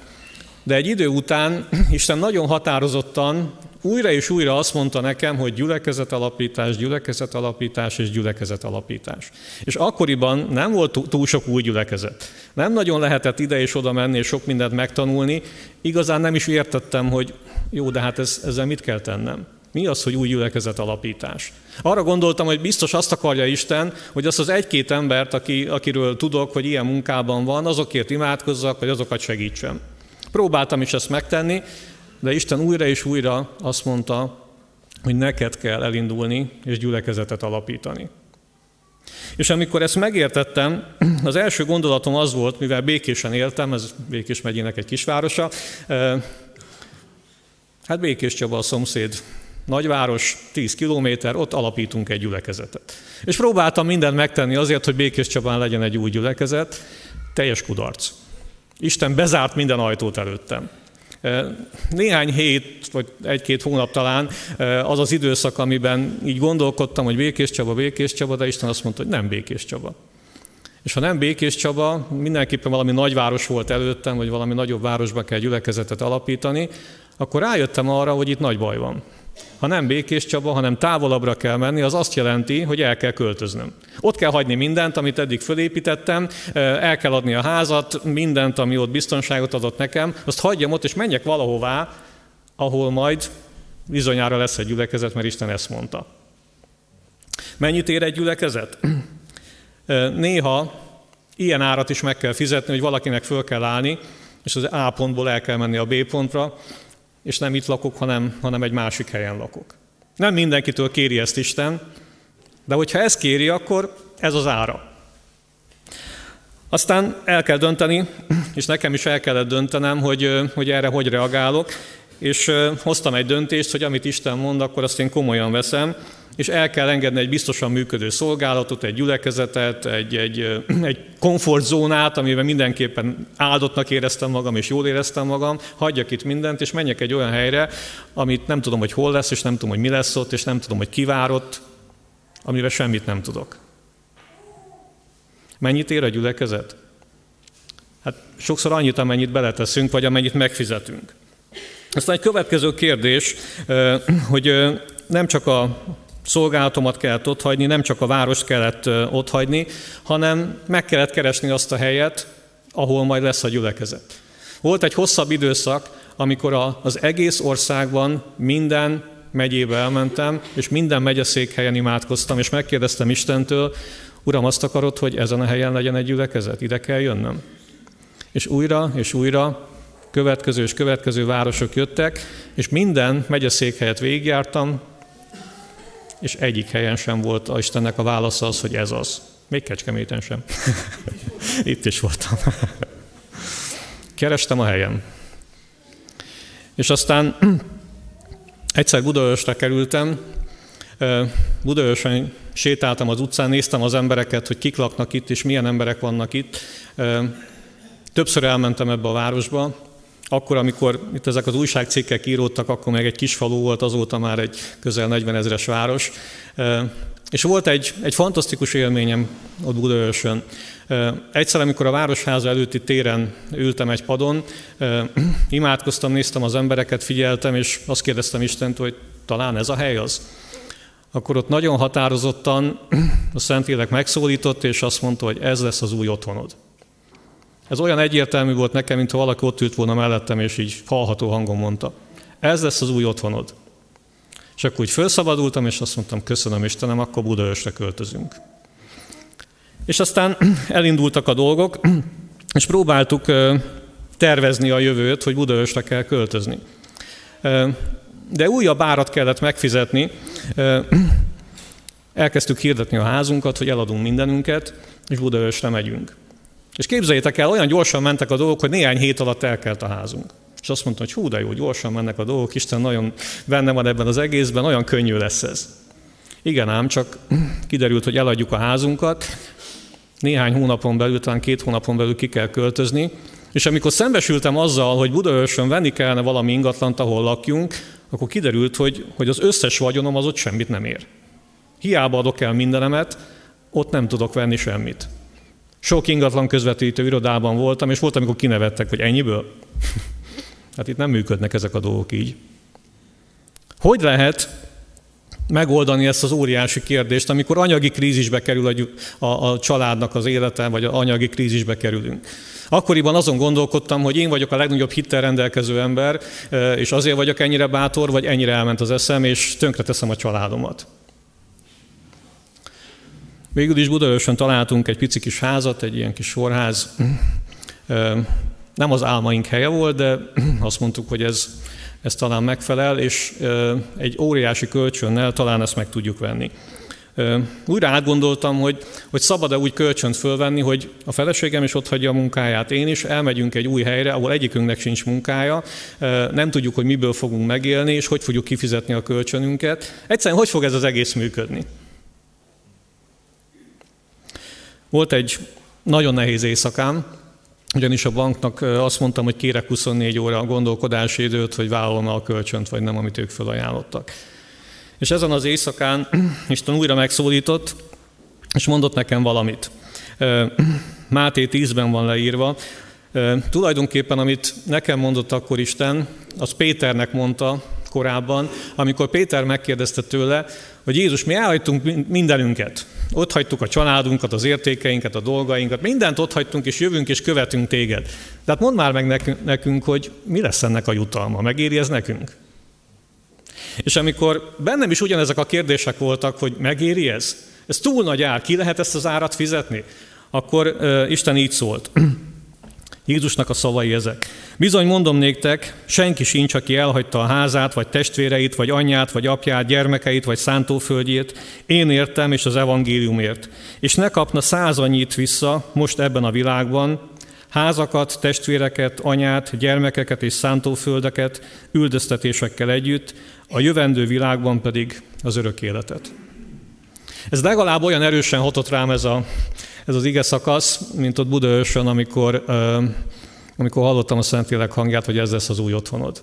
de egy idő után Isten nagyon határozottan újra és újra azt mondta nekem, hogy gyülekezet alapítás, gyülekezet alapítás és gyülekezet alapítás. És akkoriban nem volt túl sok új gyülekezet. Nem nagyon lehetett ide és oda menni és sok mindent megtanulni. Igazán nem is értettem, hogy jó, de hát ez, ezzel mit kell tennem. Mi az, hogy új gyülekezet alapítás? Arra gondoltam, hogy biztos azt akarja Isten, hogy azt az egy-két embert, aki, akiről tudok, hogy ilyen munkában van, azokért imádkozzak, vagy azokat segítsem. Próbáltam is ezt megtenni, de Isten újra és újra azt mondta, hogy neked kell elindulni és gyülekezetet alapítani. És amikor ezt megértettem, az első gondolatom az volt, mivel békésen éltem, ez Békés megyének egy kisvárosa, hát Békés Csaba a szomszéd nagyváros, 10 kilométer, ott alapítunk egy gyülekezetet. És próbáltam mindent megtenni azért, hogy Békés Csabán legyen egy új gyülekezet, teljes kudarc. Isten bezárt minden ajtót előttem. Néhány hét, vagy egy-két hónap talán az az időszak, amiben így gondolkodtam, hogy Békés Csaba, Békés Csaba, de Isten azt mondta, hogy nem Békés Csaba. És ha nem Békés Csaba, mindenképpen valami nagyváros volt előttem, vagy valami nagyobb városba kell gyülekezetet alapítani, akkor rájöttem arra, hogy itt nagy baj van. Ha nem Békés Csaba, hanem távolabbra kell menni, az azt jelenti, hogy el kell költöznöm. Ott kell hagyni mindent, amit eddig fölépítettem, el kell adni a házat, mindent, ami ott biztonságot adott nekem, azt hagyjam ott, és menjek valahová, ahol majd bizonyára lesz egy gyülekezet, mert Isten ezt mondta. Mennyit ér egy gyülekezet? Néha ilyen árat is meg kell fizetni, hogy valakinek föl kell állni, és az A pontból el kell menni a B pontra, és nem itt lakok, hanem, hanem egy másik helyen lakok. Nem mindenkitől kéri ezt Isten, de hogyha ezt kéri, akkor ez az ára. Aztán el kell dönteni, és nekem is el kellett döntenem, hogy, hogy erre hogy reagálok, és hoztam egy döntést, hogy amit Isten mond, akkor azt én komolyan veszem, és el kell engedni egy biztosan működő szolgálatot, egy gyülekezetet, egy, egy, egy komfortzónát, amiben mindenképpen áldottnak éreztem magam, és jól éreztem magam, hagyjak itt mindent, és menjek egy olyan helyre, amit nem tudom, hogy hol lesz, és nem tudom, hogy mi lesz ott, és nem tudom, hogy kivárott, amivel semmit nem tudok. Mennyit ér a gyülekezet? Hát sokszor annyit, amennyit beleteszünk, vagy amennyit megfizetünk. Aztán egy következő kérdés, hogy nem csak a szolgálatomat kellett otthagyni, nem csak a várost kellett otthagyni, hanem meg kellett keresni azt a helyet, ahol majd lesz a gyülekezet. Volt egy hosszabb időszak, amikor az egész országban minden megyébe elmentem, és minden megyeszékhelyen imádkoztam, és megkérdeztem Istentől, Uram, azt akarod, hogy ezen a helyen legyen egy gyülekezet? Ide kell jönnöm? És újra és újra következő és következő városok jöttek, és minden megyeszékhelyet végigjártam, és egyik helyen sem volt a Istennek a válasza az, hogy ez az. Még Kecskeméten sem. Itt is voltam. Kerestem a helyem. És aztán egyszer Budaörsre kerültem, Budaörsön sétáltam az utcán, néztem az embereket, hogy kik laknak itt, és milyen emberek vannak itt. Többször elmentem ebbe a városba, akkor, amikor itt ezek az újságcikkek íródtak, akkor meg egy kis falu volt, azóta már egy közel 40 ezeres város. És volt egy, egy fantasztikus élményem ott Budaörsön. Egyszer, amikor a Városháza előtti téren ültem egy padon, imádkoztam, néztem az embereket, figyeltem, és azt kérdeztem Istent, hogy talán ez a hely az. Akkor ott nagyon határozottan a Szentlélek megszólított, és azt mondta, hogy ez lesz az új otthonod. Ez olyan egyértelmű volt nekem, mintha valaki ott ült volna mellettem, és így hallható hangon mondta. Ez lesz az új otthonod. És akkor úgy felszabadultam, és azt mondtam, köszönöm Istenem, akkor Budaörsre költözünk. És aztán elindultak a dolgok, és próbáltuk tervezni a jövőt, hogy Budaörsre kell költözni. De újabb árat kellett megfizetni. Elkezdtük hirdetni a házunkat, hogy eladunk mindenünket, és Budaörsre megyünk. És képzeljétek el, olyan gyorsan mentek a dolgok, hogy néhány hét alatt elkelt a házunk. És azt mondta, hogy hú, de jó, gyorsan mennek a dolgok, Isten nagyon benne van ebben az egészben, olyan könnyű lesz ez. Igen ám, csak kiderült, hogy eladjuk a házunkat, néhány hónapon belül, talán két hónapon belül ki kell költözni, és amikor szembesültem azzal, hogy Budaörsön venni kellene valami ingatlant, ahol lakjunk, akkor kiderült, hogy, hogy az összes vagyonom az ott semmit nem ér. Hiába adok el mindenemet, ott nem tudok venni semmit. Sok ingatlan közvetítő irodában voltam, és volt, amikor kinevettek, hogy ennyiből. hát itt nem működnek ezek a dolgok így. Hogy lehet megoldani ezt az óriási kérdést, amikor anyagi krízisbe kerül a, a, a családnak az élete, vagy a anyagi krízisbe kerülünk. Akkoriban azon gondolkodtam, hogy én vagyok a legnagyobb hittel rendelkező ember, és azért vagyok ennyire bátor, vagy ennyire elment az eszem, és tönkreteszem a családomat. Végül is Budaörsön találtunk egy pici kis házat, egy ilyen kis sorház. Nem az álmaink helye volt, de azt mondtuk, hogy ez, ez talán megfelel, és egy óriási kölcsönnel talán ezt meg tudjuk venni. Újra átgondoltam, hogy, hogy szabad-e úgy kölcsönt fölvenni, hogy a feleségem is ott hagyja a munkáját, én is, elmegyünk egy új helyre, ahol egyikünknek sincs munkája, nem tudjuk, hogy miből fogunk megélni, és hogy fogjuk kifizetni a kölcsönünket. Egyszerűen hogy fog ez az egész működni? Volt egy nagyon nehéz éjszakám, ugyanis a banknak azt mondtam, hogy kérek 24 óra a gondolkodási időt, hogy vállalom a kölcsönt, vagy nem, amit ők felajánlottak. És ezen az éjszakán Isten újra megszólított, és mondott nekem valamit. Máté 10-ben van leírva. Tulajdonképpen, amit nekem mondott akkor Isten, az Péternek mondta korábban, amikor Péter megkérdezte tőle, hogy Jézus, mi elhagytunk mindenünket. Ott hagytuk a családunkat, az értékeinket, a dolgainkat, mindent ott hagytunk, és jövünk és követünk téged. Tehát mondd már meg nekünk, hogy mi lesz ennek a jutalma, megéri ez nekünk? És amikor bennem is ugyanezek a kérdések voltak, hogy megéri ez? Ez túl nagy ár, ki lehet ezt az árat fizetni? Akkor uh, Isten így szólt. Jézusnak a szavai ezek. Bizony mondom néktek, senki sincs, aki elhagyta a házát, vagy testvéreit, vagy anyját, vagy apját, gyermekeit, vagy szántóföldjét, én értem, és az evangéliumért. És ne kapna száz annyit vissza most ebben a világban, házakat, testvéreket, anyát, gyermekeket és szántóföldeket üldöztetésekkel együtt, a jövendő világban pedig az örök életet. Ez legalább olyan erősen hatott rám ez, a, ez az ige szakasz, mint ott Budaörsön, amikor, amikor hallottam a Szentlélek hangját, hogy ez lesz az új otthonod.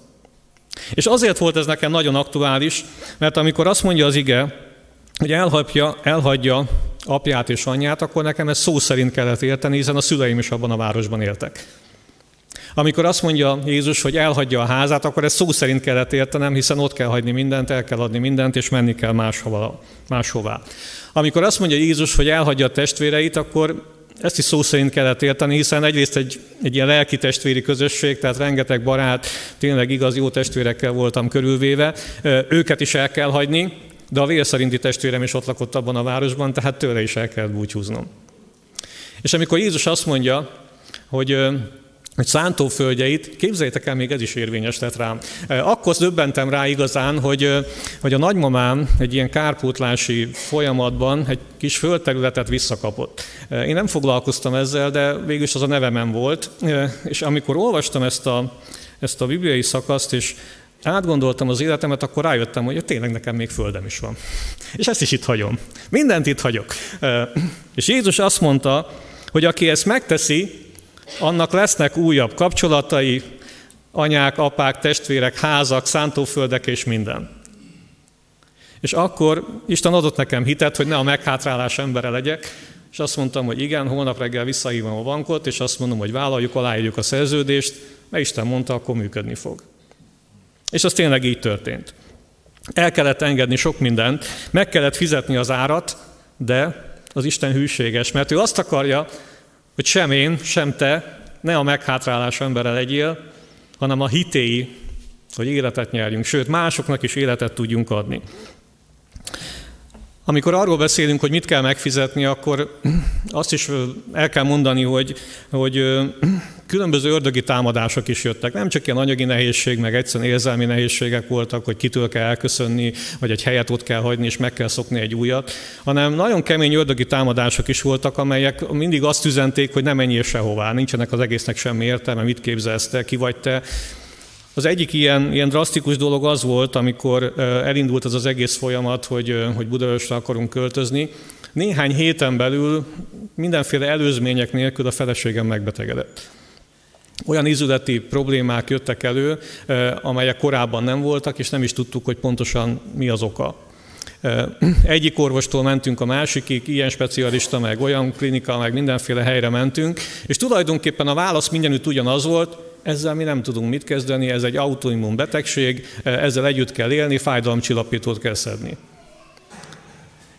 És azért volt ez nekem nagyon aktuális, mert amikor azt mondja az ige, hogy elhagyja, elhagyja apját és anyját, akkor nekem ez szó szerint kellett érteni, hiszen a szüleim is abban a városban éltek. Amikor azt mondja Jézus, hogy elhagyja a házát, akkor ez szó szerint kellett értenem, hiszen ott kell hagyni mindent, el kell adni mindent, és menni kell máshova, máshová. Amikor azt mondja Jézus, hogy elhagyja a testvéreit, akkor ezt is szó szerint kellett érteni, hiszen egyrészt egy, egy ilyen lelki testvéri közösség, tehát rengeteg barát, tényleg igaz jó testvérekkel voltam körülvéve, őket is el kell hagyni, de a vér szerinti testvérem is ott lakott abban a városban, tehát tőle is el kell búcsúznom. És amikor Jézus azt mondja, hogy hogy szántóföldjeit, képzeljétek el, még ez is érvényes lett rám. Akkor döbbentem rá igazán, hogy, hogy a nagymamám egy ilyen kárpótlási folyamatban egy kis földterületet visszakapott. Én nem foglalkoztam ezzel, de végülis az a nevemen volt, és amikor olvastam ezt a, ezt a bibliai szakaszt, és átgondoltam az életemet, akkor rájöttem, hogy tényleg nekem még földem is van. És ezt is itt hagyom. Mindent itt hagyok. És Jézus azt mondta, hogy aki ezt megteszi, annak lesznek újabb kapcsolatai, anyák, apák, testvérek, házak, szántóföldek és minden. És akkor Isten adott nekem hitet, hogy ne a meghátrálás embere legyek, és azt mondtam, hogy igen, holnap reggel visszahívom a bankot, és azt mondom, hogy vállaljuk, aláírjuk a szerződést, mert Isten mondta, akkor működni fog. És az tényleg így történt. El kellett engedni sok mindent, meg kellett fizetni az árat, de az Isten hűséges, mert ő azt akarja, hogy sem én, sem te ne a meghátrálás embere legyél, hanem a hitéi hogy életet nyerjünk, sőt, másoknak is életet tudjunk adni. Amikor arról beszélünk, hogy mit kell megfizetni, akkor azt is el kell mondani, hogy, hogy különböző ördögi támadások is jöttek. Nem csak ilyen anyagi nehézség, meg egyszerűen érzelmi nehézségek voltak, hogy kitől kell elköszönni, vagy egy helyet ott kell hagyni, és meg kell szokni egy újat, hanem nagyon kemény ördögi támadások is voltak, amelyek mindig azt üzenték, hogy nem menjél sehová, nincsenek az egésznek semmi értelme, mit képzelsz te, ki vagy te, az egyik ilyen, ilyen drasztikus dolog az volt, amikor elindult az az egész folyamat, hogy, hogy Budaörsre akarunk költözni. Néhány héten belül mindenféle előzmények nélkül a feleségem megbetegedett. Olyan izületi problémák jöttek elő, amelyek korábban nem voltak, és nem is tudtuk, hogy pontosan mi az oka. Egyik orvostól mentünk a másikig, ilyen specialista, meg olyan klinika, meg mindenféle helyre mentünk, és tulajdonképpen a válasz mindenütt ugyanaz volt, ezzel mi nem tudunk mit kezdeni, ez egy autoimmun betegség, ezzel együtt kell élni, fájdalomcsillapítót kell szedni.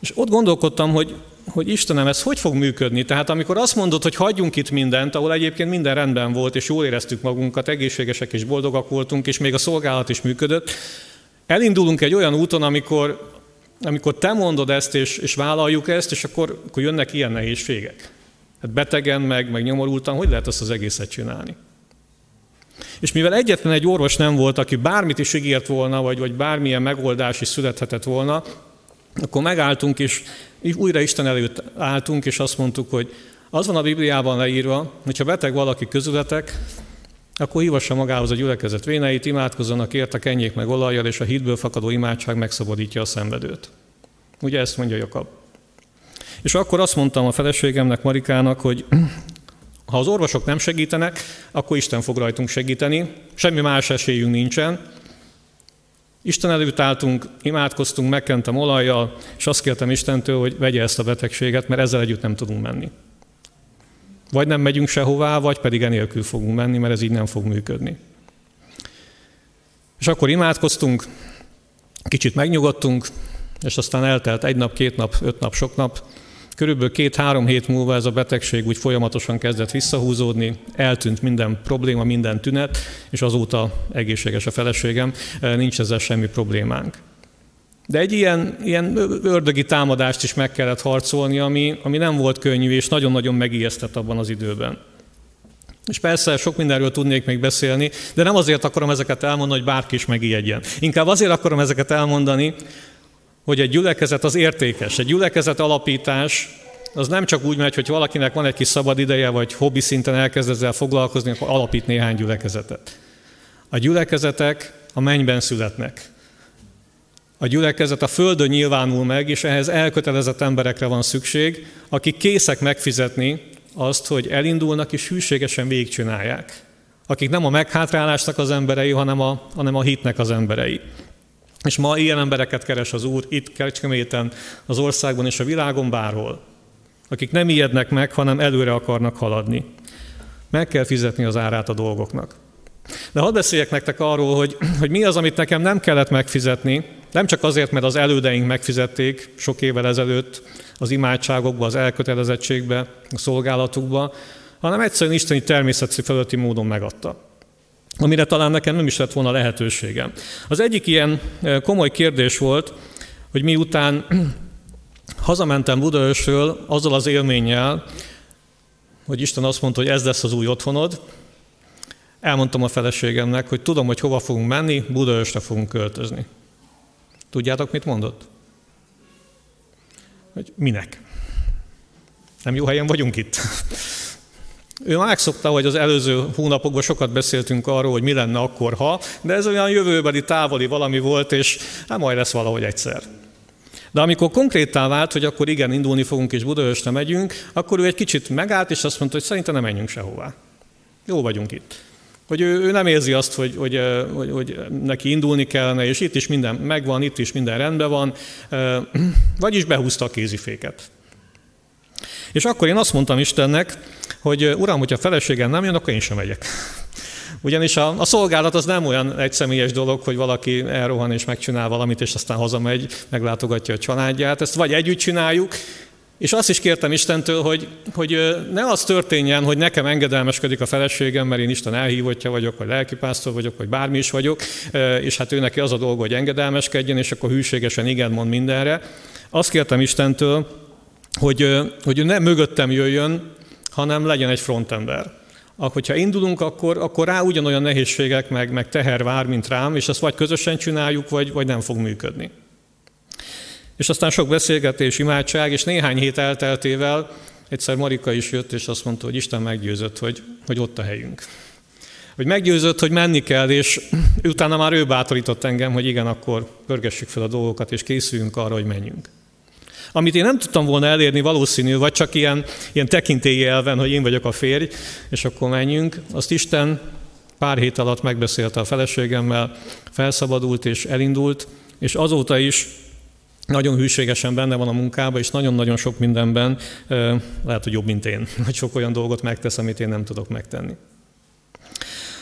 És ott gondolkodtam, hogy, hogy Istenem, ez hogy fog működni? Tehát amikor azt mondod, hogy hagyjunk itt mindent, ahol egyébként minden rendben volt, és jól éreztük magunkat, egészségesek és boldogak voltunk, és még a szolgálat is működött, elindulunk egy olyan úton, amikor, amikor te mondod ezt, és, és vállaljuk ezt, és akkor, akkor jönnek ilyen nehézségek. Hát betegen, meg, meg nyomorultan, hogy lehet ezt az egészet csinálni? És mivel egyetlen egy orvos nem volt, aki bármit is ígért volna, vagy, vagy bármilyen megoldás is születhetett volna, akkor megálltunk, és újra Isten előtt álltunk, és azt mondtuk, hogy az van a Bibliában leírva, hogyha beteg valaki közületek, akkor hívassa magához a gyülekezet véneit, imádkozzanak érte, kenjék meg olajjal, és a hitből fakadó imádság megszabadítja a szenvedőt. Ugye ezt mondja Jakab. És akkor azt mondtam a feleségemnek, Marikának, hogy ha az orvosok nem segítenek, akkor Isten fog rajtunk segíteni, semmi más esélyünk nincsen. Isten előtt álltunk, imádkoztunk, megkentem olajjal, és azt kértem Istentől, hogy vegye ezt a betegséget, mert ezzel együtt nem tudunk menni. Vagy nem megyünk sehová, vagy pedig enélkül fogunk menni, mert ez így nem fog működni. És akkor imádkoztunk, kicsit megnyugodtunk, és aztán eltelt egy nap, két nap, öt nap, sok nap, Körülbelül két-három hét múlva ez a betegség úgy folyamatosan kezdett visszahúzódni, eltűnt minden probléma, minden tünet, és azóta egészséges a feleségem, nincs ezzel semmi problémánk. De egy ilyen, ilyen ördögi támadást is meg kellett harcolni, ami, ami nem volt könnyű, és nagyon-nagyon megijesztett abban az időben. És persze sok mindenről tudnék még beszélni, de nem azért akarom ezeket elmondani, hogy bárki is megijedjen. Inkább azért akarom ezeket elmondani, hogy egy gyülekezet az értékes. Egy gyülekezet alapítás az nem csak úgy megy, hogy valakinek van egy kis szabad ideje, vagy hobbi szinten elkezd ezzel foglalkozni, akkor alapít néhány gyülekezetet. A gyülekezetek a mennyben születnek. A gyülekezet a földön nyilvánul meg, és ehhez elkötelezett emberekre van szükség, akik készek megfizetni azt, hogy elindulnak és hűségesen végigcsinálják. Akik nem a meghátrálásnak az emberei, hanem a, hanem a hitnek az emberei. És ma ilyen embereket keres az Úr itt Kecskeméten, az országban és a világon bárhol, akik nem ijednek meg, hanem előre akarnak haladni. Meg kell fizetni az árát a dolgoknak. De hadd beszéljek nektek arról, hogy, hogy mi az, amit nekem nem kellett megfizetni, nem csak azért, mert az elődeink megfizették sok évvel ezelőtt az imádságokba, az elkötelezettségbe, a szolgálatukba, hanem egyszerűen isteni természeti fölötti módon megadta amire talán nekem nem is lett volna lehetőségem. Az egyik ilyen komoly kérdés volt, hogy miután hazamentem Budaörsről azzal az élménnyel, hogy Isten azt mondta, hogy ez lesz az új otthonod, elmondtam a feleségemnek, hogy tudom, hogy hova fogunk menni, Budaörsre fogunk költözni. Tudjátok, mit mondott? Hogy minek? Nem jó helyen vagyunk itt. Ő már megszokta, hogy az előző hónapokban sokat beszéltünk arról, hogy mi lenne akkor, ha, de ez olyan jövőbeli távoli valami volt, és hát majd lesz valahogy egyszer. De amikor konkrétá vált, hogy akkor igen, indulni fogunk és Budaörsre megyünk, akkor ő egy kicsit megállt, és azt mondta, hogy szerintem nem menjünk sehová. Jó vagyunk itt. Hogy ő, ő nem érzi azt, hogy, hogy, hogy, hogy neki indulni kellene, és itt is minden megvan, itt is minden rendben van, vagyis behúzta a kéziféket. És akkor én azt mondtam Istennek, hogy Uram, hogyha feleségem nem jön, akkor én sem megyek. Ugyanis a, a szolgálat az nem olyan egyszemélyes dolog, hogy valaki elrohan és megcsinál valamit, és aztán hazamegy, meglátogatja a családját. Ezt vagy együtt csináljuk, És azt is kértem Istentől, hogy, hogy ne az történjen, hogy nekem engedelmeskedik a feleségem, mert én Isten elhívottja vagyok, vagy lelkipásztor vagyok, vagy bármi is vagyok, és hát ő neki az a dolga, hogy engedelmeskedjen, és akkor hűségesen igen mond mindenre. Azt kértem Istentől, hogy, hogy ne mögöttem jöjjön, hanem legyen egy frontember. Hogyha indulunk, akkor, akkor rá ugyanolyan nehézségek, meg, meg teher vár, mint rám, és ezt vagy közösen csináljuk, vagy, vagy nem fog működni. És aztán sok beszélgetés, imádság, és néhány hét elteltével egyszer Marika is jött, és azt mondta, hogy Isten meggyőzött, hogy, hogy ott a helyünk. Hogy meggyőzött, hogy menni kell, és utána már ő bátorított engem, hogy igen, akkor pörgessük fel a dolgokat, és készüljünk arra, hogy menjünk. Amit én nem tudtam volna elérni valószínű, vagy csak ilyen, ilyen tekintélyi elven, hogy én vagyok a férj, és akkor menjünk, azt Isten pár hét alatt megbeszélte a feleségemmel, felszabadult és elindult, és azóta is nagyon hűségesen benne van a munkában, és nagyon-nagyon sok mindenben lehet, hogy jobb, mint én, hogy sok olyan dolgot megtesz, amit én nem tudok megtenni.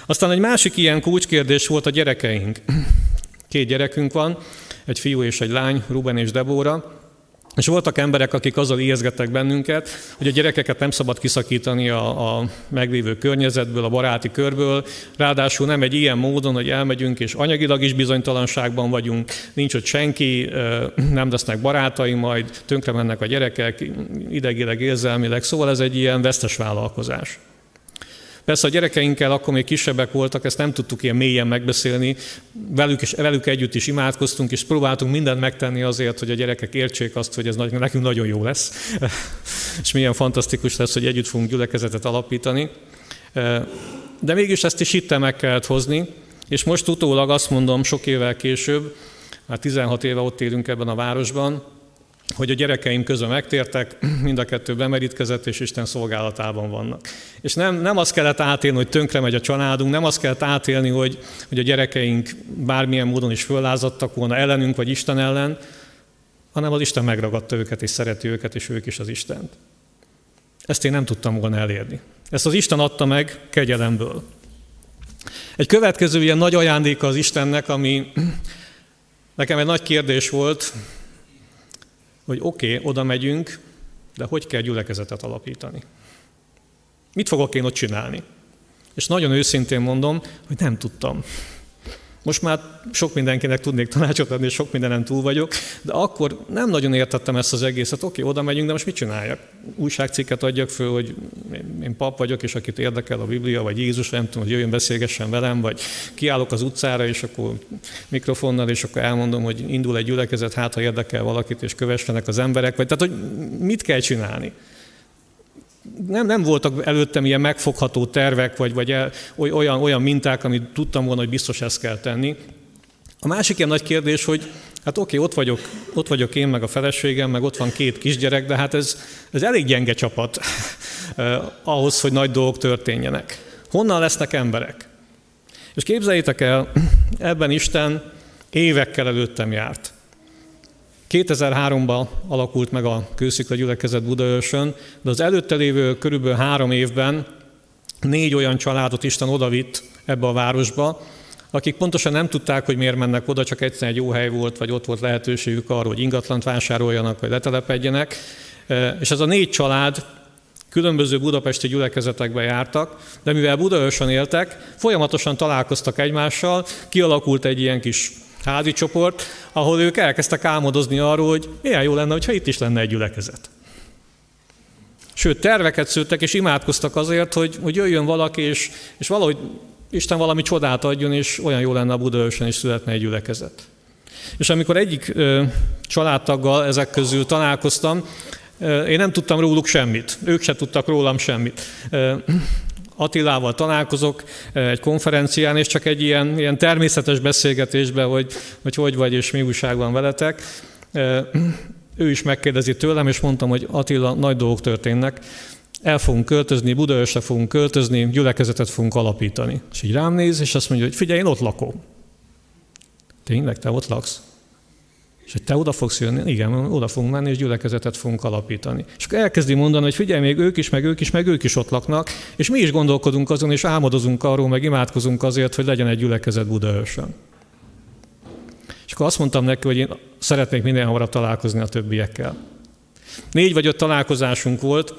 Aztán egy másik ilyen kulcskérdés volt a gyerekeink. Két gyerekünk van, egy fiú és egy lány, Ruben és Debóra, és voltak emberek, akik azzal ijeszgettek bennünket, hogy a gyerekeket nem szabad kiszakítani a, a meglévő környezetből, a baráti körből, ráadásul nem egy ilyen módon, hogy elmegyünk, és anyagilag is bizonytalanságban vagyunk, nincs ott senki, nem lesznek barátai, majd tönkre mennek a gyerekek, idegileg, érzelmileg, szóval ez egy ilyen vesztes vállalkozás. Persze a gyerekeinkkel akkor még kisebbek voltak, ezt nem tudtuk ilyen mélyen megbeszélni, velük, is, velük együtt is imádkoztunk, és próbáltunk mindent megtenni azért, hogy a gyerekek értsék azt, hogy ez nekünk nagyon jó lesz, és milyen fantasztikus lesz, hogy együtt fogunk gyülekezetet alapítani. De mégis ezt is hittem meg kellett hozni, és most utólag azt mondom, sok évvel később, már 16 éve ott élünk ebben a városban, hogy a gyerekeim közben megtértek, mind a kettő bemerítkezett, és Isten szolgálatában vannak. És nem, nem azt kellett átélni, hogy tönkre megy a családunk, nem azt kellett átélni, hogy, hogy a gyerekeink bármilyen módon is föllázadtak volna ellenünk, vagy Isten ellen, hanem az Isten megragadta őket, és szereti őket, és ők is az Istent. Ezt én nem tudtam volna elérni. Ezt az Isten adta meg kegyelemből. Egy következő ilyen nagy ajándéka az Istennek, ami nekem egy nagy kérdés volt, hogy oké, okay, oda megyünk, de hogy kell gyülekezetet alapítani? Mit fogok én ott csinálni? És nagyon őszintén mondom, hogy nem tudtam. Most már sok mindenkinek tudnék tanácsot adni, és sok mindenen túl vagyok, de akkor nem nagyon értettem ezt az egészet. Oké, oda megyünk, de most mit csináljak? Újságcikket adjak föl, hogy én pap vagyok, és akit érdekel a Biblia, vagy Jézus, nem tudom, hogy jöjjön beszélgessen velem, vagy kiállok az utcára, és akkor mikrofonnal, és akkor elmondom, hogy indul egy gyülekezet, hát ha érdekel valakit, és kövessenek az emberek, vagy tehát, hogy mit kell csinálni? Nem, nem voltak előttem ilyen megfogható tervek, vagy, vagy el, olyan, olyan minták, amit tudtam volna, hogy biztos ezt kell tenni. A másik ilyen nagy kérdés, hogy hát oké, ott vagyok, ott vagyok én, meg a feleségem, meg ott van két kisgyerek, de hát ez, ez elég gyenge csapat eh, ahhoz, hogy nagy dolgok történjenek. Honnan lesznek emberek? És képzeljétek el, ebben Isten évekkel előttem járt. 2003-ban alakult meg a Kőszikla gyülekezet Budaörsön, de az előtte lévő körülbelül három évben négy olyan családot Isten odavitt ebbe a városba, akik pontosan nem tudták, hogy miért mennek oda, csak egyszerűen egy jó hely volt, vagy ott volt lehetőségük arra, hogy ingatlant vásároljanak, vagy letelepedjenek. És ez a négy család különböző budapesti gyülekezetekbe jártak, de mivel Budaörsön éltek, folyamatosan találkoztak egymással, kialakult egy ilyen kis házi csoport, ahol ők elkezdtek álmodozni arról, hogy milyen jó lenne, ha itt is lenne egy gyülekezet. Sőt, terveket szőttek és imádkoztak azért, hogy, hogy jöjjön valaki, és, és valahogy Isten valami csodát adjon, és olyan jó lenne a Budaörsön is születne egy gyülekezet. És amikor egyik ö, családtaggal ezek közül találkoztam, én nem tudtam róluk semmit, ők se tudtak rólam semmit. Attilával találkozok egy konferencián, és csak egy ilyen, ilyen természetes beszélgetésben, hogy, hogy hogy vagy és mi újság van veletek. Ő is megkérdezi tőlem, és mondtam, hogy Attila, nagy dolgok történnek, el fogunk költözni, Budaörsre fogunk költözni, gyülekezetet fogunk alapítani. És így rám néz, és azt mondja, hogy figyelj, én ott lakom. Tényleg, te ott laksz? És hogy te oda fogsz jönni, igen, oda fogunk menni, és gyülekezetet fogunk alapítani. És akkor elkezdi mondani, hogy figyelj, még ők is, meg ők is, meg ők is ott laknak, és mi is gondolkodunk azon, és álmodozunk arról, meg imádkozunk azért, hogy legyen egy gyülekezet Budaörsön. És akkor azt mondtam neki, hogy én szeretnék minél hamarabb találkozni a többiekkel. Négy vagy öt találkozásunk volt,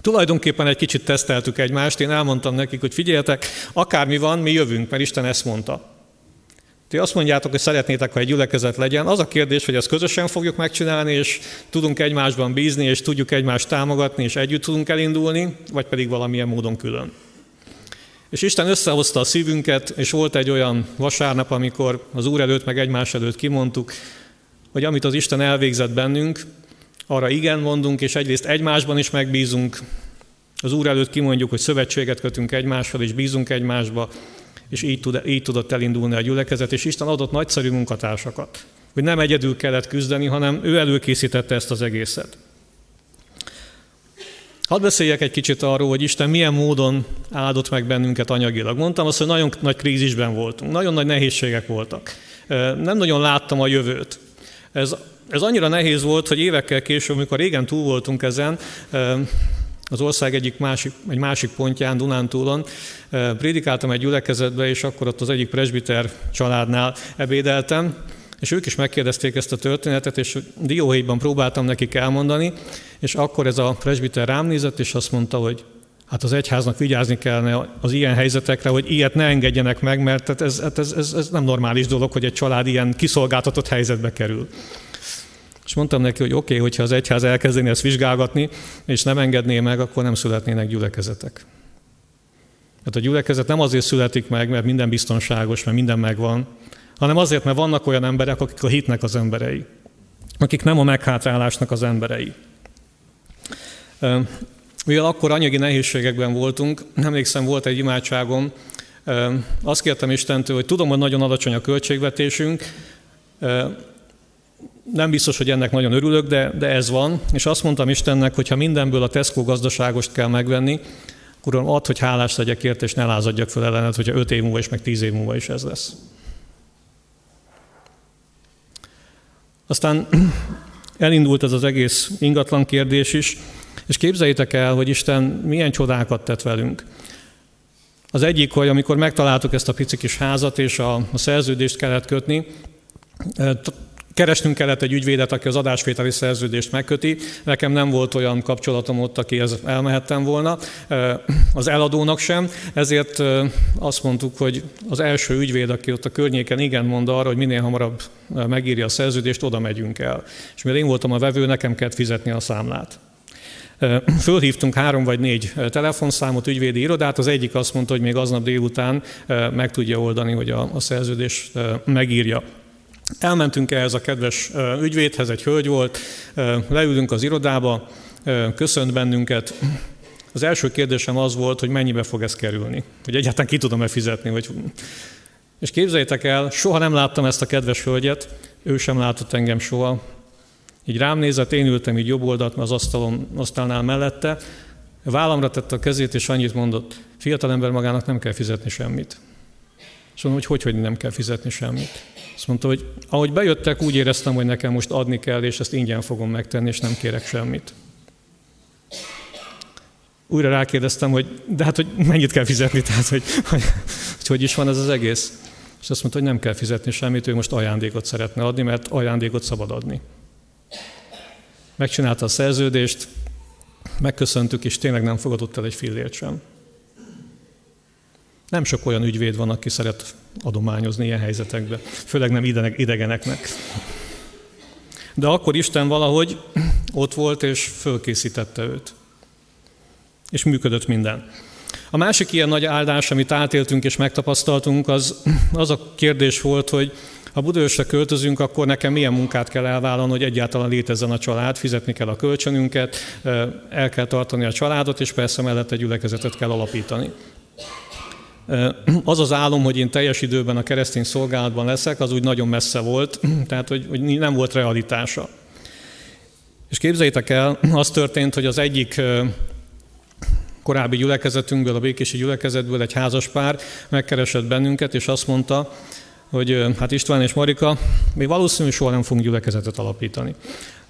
Tulajdonképpen egy kicsit teszteltük egymást, én elmondtam nekik, hogy figyeljetek, akármi van, mi jövünk, mert Isten ezt mondta. Ti azt mondjátok, hogy szeretnétek, ha egy gyülekezet legyen. Az a kérdés, hogy ezt közösen fogjuk megcsinálni, és tudunk egymásban bízni, és tudjuk egymást támogatni, és együtt tudunk elindulni, vagy pedig valamilyen módon külön. És Isten összehozta a szívünket, és volt egy olyan vasárnap, amikor az Úr előtt, meg egymás előtt kimondtuk, hogy amit az Isten elvégzett bennünk, arra igen mondunk, és egyrészt egymásban is megbízunk. Az Úr előtt kimondjuk, hogy szövetséget kötünk egymással, és bízunk egymásba, és így, tud, így tudott elindulni a gyülekezet, és Isten adott nagyszerű munkatársakat. Hogy nem egyedül kellett küzdeni, hanem ő előkészítette ezt az egészet. Hadd beszéljek egy kicsit arról, hogy Isten milyen módon áldott meg bennünket anyagilag. Mondtam azt, hogy nagyon nagy krízisben voltunk, nagyon nagy nehézségek voltak. Nem nagyon láttam a jövőt. Ez, ez annyira nehéz volt, hogy évekkel később, amikor régen túl voltunk ezen, az ország egyik másik, egy másik pontján, Dunántúlon, prédikáltam egy gyülekezetbe, és akkor ott az egyik presbiter családnál ebédeltem, és ők is megkérdezték ezt a történetet, és dióhéjban próbáltam nekik elmondani, és akkor ez a presbiter rám nézett, és azt mondta, hogy hát az egyháznak vigyázni kellene az ilyen helyzetekre, hogy ilyet ne engedjenek meg, mert ez, ez, ez, ez nem normális dolog, hogy egy család ilyen kiszolgáltatott helyzetbe kerül. És mondtam neki, hogy oké, okay, hogyha az egyház elkezdeni ezt vizsgálgatni, és nem engedné meg, akkor nem születnének gyülekezetek. Tehát a gyülekezet nem azért születik meg, mert minden biztonságos, mert minden megvan, hanem azért, mert vannak olyan emberek, akik a hitnek az emberei, akik nem a meghátrálásnak az emberei. Mivel akkor anyagi nehézségekben voltunk, emlékszem, volt egy imádságom, azt kértem Istentől, hogy tudom, hogy nagyon alacsony a költségvetésünk, nem biztos, hogy ennek nagyon örülök, de, de ez van, és azt mondtam Istennek, hogy ha mindenből a Tesco gazdaságost kell megvenni, akkor ad, hogy hálás legyek érte, és ne lázadjak fel ellened, hogyha öt év múlva és meg tíz év múlva is ez lesz. Aztán elindult ez az egész ingatlan kérdés is, és képzeljétek el, hogy Isten milyen csodákat tett velünk. Az egyik, hogy amikor megtaláltuk ezt a pici kis házat, és a, a szerződést kellett kötni, Keresnünk kellett egy ügyvédet, aki az adásvételi szerződést megköti. Nekem nem volt olyan kapcsolatom ott, akihez elmehettem volna, az eladónak sem, ezért azt mondtuk, hogy az első ügyvéd, aki ott a környéken igen mond arra, hogy minél hamarabb megírja a szerződést, oda megyünk el. És mivel én voltam a vevő, nekem kellett fizetni a számlát. Fölhívtunk három vagy négy telefonszámot, ügyvédi irodát, az egyik azt mondta, hogy még aznap délután meg tudja oldani, hogy a, a szerződést megírja. Elmentünk ehhez a kedves ügyvédhez, egy hölgy volt, leülünk az irodába, köszönt bennünket. Az első kérdésem az volt, hogy mennyibe fog ez kerülni, hogy egyáltalán ki tudom-e fizetni. Hogy... És képzeljétek el, soha nem láttam ezt a kedves hölgyet, ő sem látott engem soha. Így rám nézett, én ültem így jobb oldalt az asztalon, asztalnál mellette, vállamra tette a kezét, és annyit mondott, fiatalember magának nem kell fizetni semmit. És mondom, hogy hogy, hogy nem kell fizetni semmit. Azt mondta, hogy ahogy bejöttek, úgy éreztem, hogy nekem most adni kell, és ezt ingyen fogom megtenni, és nem kérek semmit. Újra rákérdeztem, hogy de hát, hogy mennyit kell fizetni, tehát, hogy hogy, hogy, hogy is van ez az egész. És azt mondta, hogy nem kell fizetni semmit, ő most ajándékot szeretne adni, mert ajándékot szabad adni. Megcsinálta a szerződést, megköszöntük, és tényleg nem fogadott el egy fillért sem. Nem sok olyan ügyvéd van, aki szeret adományozni ilyen helyzetekbe, főleg nem idegeneknek. De akkor Isten valahogy ott volt, és fölkészítette őt. És működött minden. A másik ilyen nagy áldás, amit átéltünk és megtapasztaltunk, az, az a kérdés volt, hogy ha Budaörsre költözünk, akkor nekem milyen munkát kell elvállalni, hogy egyáltalán létezzen a család, fizetni kell a kölcsönünket, el kell tartani a családot, és persze mellett egy gyülekezetet kell alapítani. Az az álom, hogy én teljes időben a keresztény szolgálatban leszek, az úgy nagyon messze volt, tehát hogy, hogy nem volt realitása. És képzeljétek el, az történt, hogy az egyik korábbi gyülekezetünkből, a békési gyülekezetből egy házaspár megkeresett bennünket, és azt mondta, hogy hát István és Marika, mi valószínűleg soha nem fogunk gyülekezetet alapítani.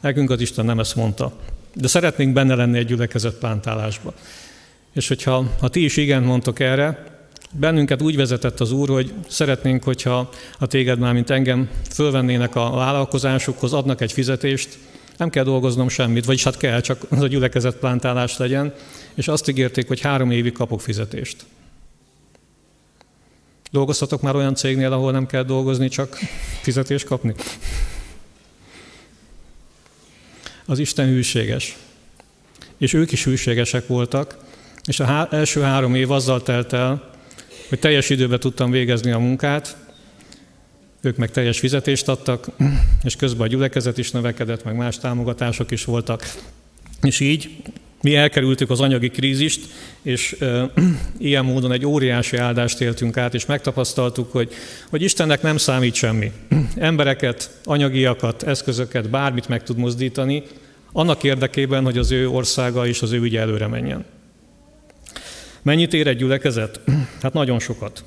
Nekünk az Isten nem ezt mondta. De szeretnénk benne lenni egy gyülekezet plántálásba. És hogyha ha ti is igen mondtok erre, Bennünket úgy vezetett az Úr, hogy szeretnénk, hogyha a téged már, mint engem, fölvennének a vállalkozásukhoz, adnak egy fizetést, nem kell dolgoznom semmit, vagyis hát kell, csak az a gyülekezet plántálás legyen, és azt ígérték, hogy három évig kapok fizetést. Dolgoztatok már olyan cégnél, ahol nem kell dolgozni, csak fizetést kapni? Az Isten hűséges. És ők is hűségesek voltak, és az első három év azzal telt el, hogy teljes időben tudtam végezni a munkát, ők meg teljes fizetést adtak, és közben a gyülekezet is növekedett, meg más támogatások is voltak. És így mi elkerültük az anyagi krízist, és e, ilyen módon egy óriási áldást éltünk át, és megtapasztaltuk, hogy, hogy Istennek nem számít semmi. Embereket, anyagiakat, eszközöket, bármit meg tud mozdítani, annak érdekében, hogy az ő országa és az ő ügye előre menjen. Mennyit ér egy gyülekezet? Hát nagyon sokat.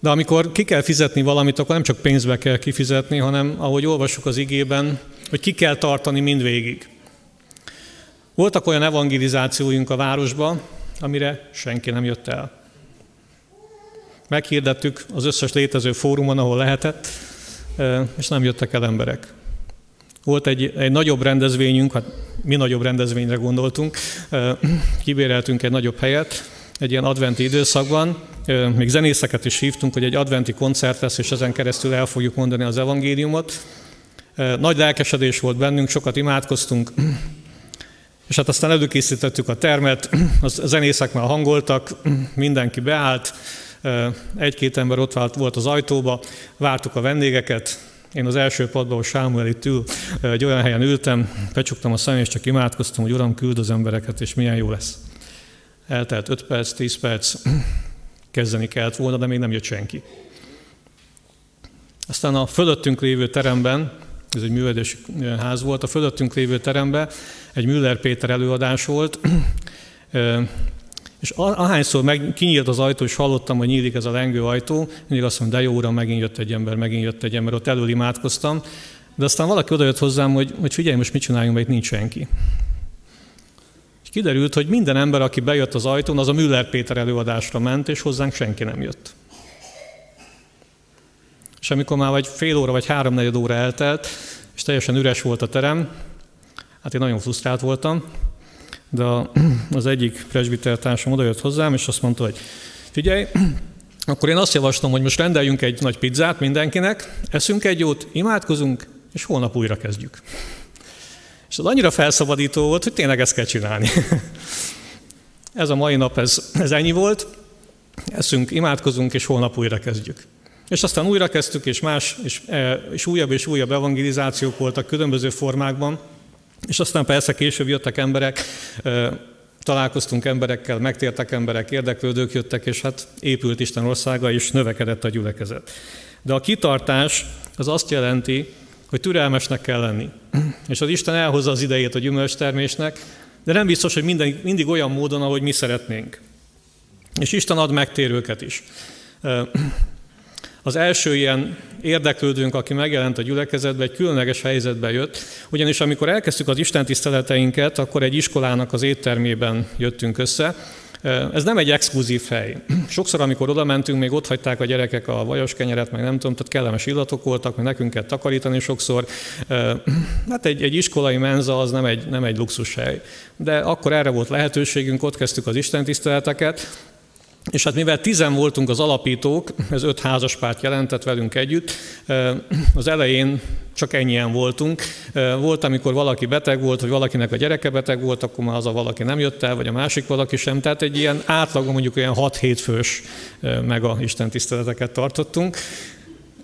De amikor ki kell fizetni valamit, akkor nem csak pénzbe kell kifizetni, hanem ahogy olvassuk az igében, hogy ki kell tartani mindvégig. Voltak olyan evangelizációink a városba, amire senki nem jött el. Meghirdettük az összes létező fórumon, ahol lehetett, és nem jöttek el emberek. Volt egy, egy nagyobb rendezvényünk, hát mi nagyobb rendezvényre gondoltunk, kibéreltünk egy nagyobb helyet, egy ilyen adventi időszakban, még zenészeket is hívtunk, hogy egy adventi koncert lesz, és ezen keresztül el fogjuk mondani az evangéliumot. Nagy lelkesedés volt bennünk, sokat imádkoztunk, és hát aztán előkészítettük a termet, a zenészek már hangoltak, mindenki beállt, egy-két ember ott volt az ajtóba, vártuk a vendégeket, én az első padban, ahol Sámuel itt ül, egy olyan helyen ültem, becsuktam a szemem, és csak imádkoztam, hogy Uram, küld az embereket, és milyen jó lesz. Eltelt 5 perc, 10 perc, kezdeni kellett volna, de még nem jött senki. Aztán a fölöttünk lévő teremben, ez egy művelődési ház volt, a fölöttünk lévő teremben egy Müller Péter előadás volt, és ahányszor meg, kinyílt az ajtó, és hallottam, hogy nyílik ez a lengő ajtó, mindig azt mondom, de jó uram, megint jött egy ember, megint jött egy ember, ott elől imádkoztam. De aztán valaki odajött hozzám, hogy, hogy figyelj, most mit csináljunk, mert itt nincs senki. És kiderült, hogy minden ember, aki bejött az ajtón, az a Müller Péter előadásra ment, és hozzánk senki nem jött. És amikor már vagy fél óra, vagy háromnegyed óra eltelt, és teljesen üres volt a terem, hát én nagyon frusztrált voltam, de az egyik presbitertársam odajött hozzám, és azt mondta, hogy figyelj, akkor én azt javaslom, hogy most rendeljünk egy nagy pizzát mindenkinek, eszünk egy jót, imádkozunk, és holnap újra kezdjük. És az annyira felszabadító volt, hogy tényleg ezt kell csinálni. ez a mai nap, ez, ez ennyi volt, eszünk, imádkozunk, és holnap újra kezdjük. És aztán újra kezdtük, és más, és, e, és újabb és újabb evangelizációk voltak különböző formákban, és aztán persze később jöttek emberek, találkoztunk emberekkel, megtértek emberek, érdeklődők jöttek, és hát épült Isten országa, és növekedett a gyülekezet. De a kitartás az azt jelenti, hogy türelmesnek kell lenni. És az Isten elhozza az idejét a gyümölcstermésnek, de nem biztos, hogy minden, mindig olyan módon, ahogy mi szeretnénk. És Isten ad megtérőket is. Az első ilyen érdeklődőnk, aki megjelent a gyülekezetbe, egy különleges helyzetbe jött, ugyanis amikor elkezdtük az Isten tiszteleteinket, akkor egy iskolának az éttermében jöttünk össze, ez nem egy exkluzív hely. Sokszor, amikor oda mentünk, még ott hagyták a gyerekek a vajos kenyeret, meg nem tudom, tehát kellemes illatok voltak, meg nekünk kell takarítani sokszor. Hát egy, egy iskolai menza az nem egy, nem egy luxus hely. De akkor erre volt lehetőségünk, ott kezdtük az Isten tiszteleteket, és hát mivel tizen voltunk az alapítók, ez öt házaspárt jelentett velünk együtt, az elején csak ennyien voltunk. Volt, amikor valaki beteg volt, vagy valakinek a gyereke beteg volt, akkor már az a valaki nem jött el, vagy a másik valaki sem. Tehát egy ilyen átlagon mondjuk olyan 6-7 fős mega istentiszteleteket tartottunk.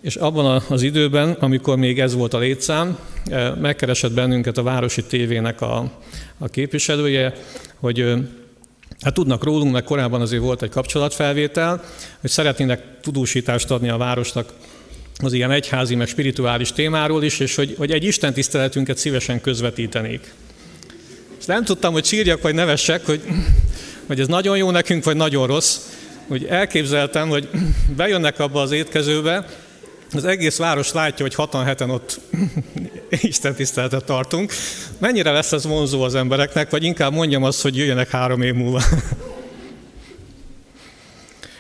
És abban az időben, amikor még ez volt a létszám, megkeresett bennünket a Városi Tévének a, a képviselője, hogy Hát tudnak rólunk, mert korábban azért volt egy kapcsolatfelvétel, hogy szeretnének tudósítást adni a városnak az ilyen egyházi, meg spirituális témáról is, és hogy, hogy egy Isten tiszteletünket szívesen közvetítenék. És nem tudtam, hogy sírjak, vagy nevessek, hogy, hogy ez nagyon jó nekünk, vagy nagyon rossz. Hogy elképzeltem, hogy bejönnek abba az étkezőbe, az egész város látja, hogy hatan heten ott Isten tiszteletet tartunk. Mennyire lesz ez vonzó az embereknek, vagy inkább mondjam azt, hogy jöjjenek három év múlva.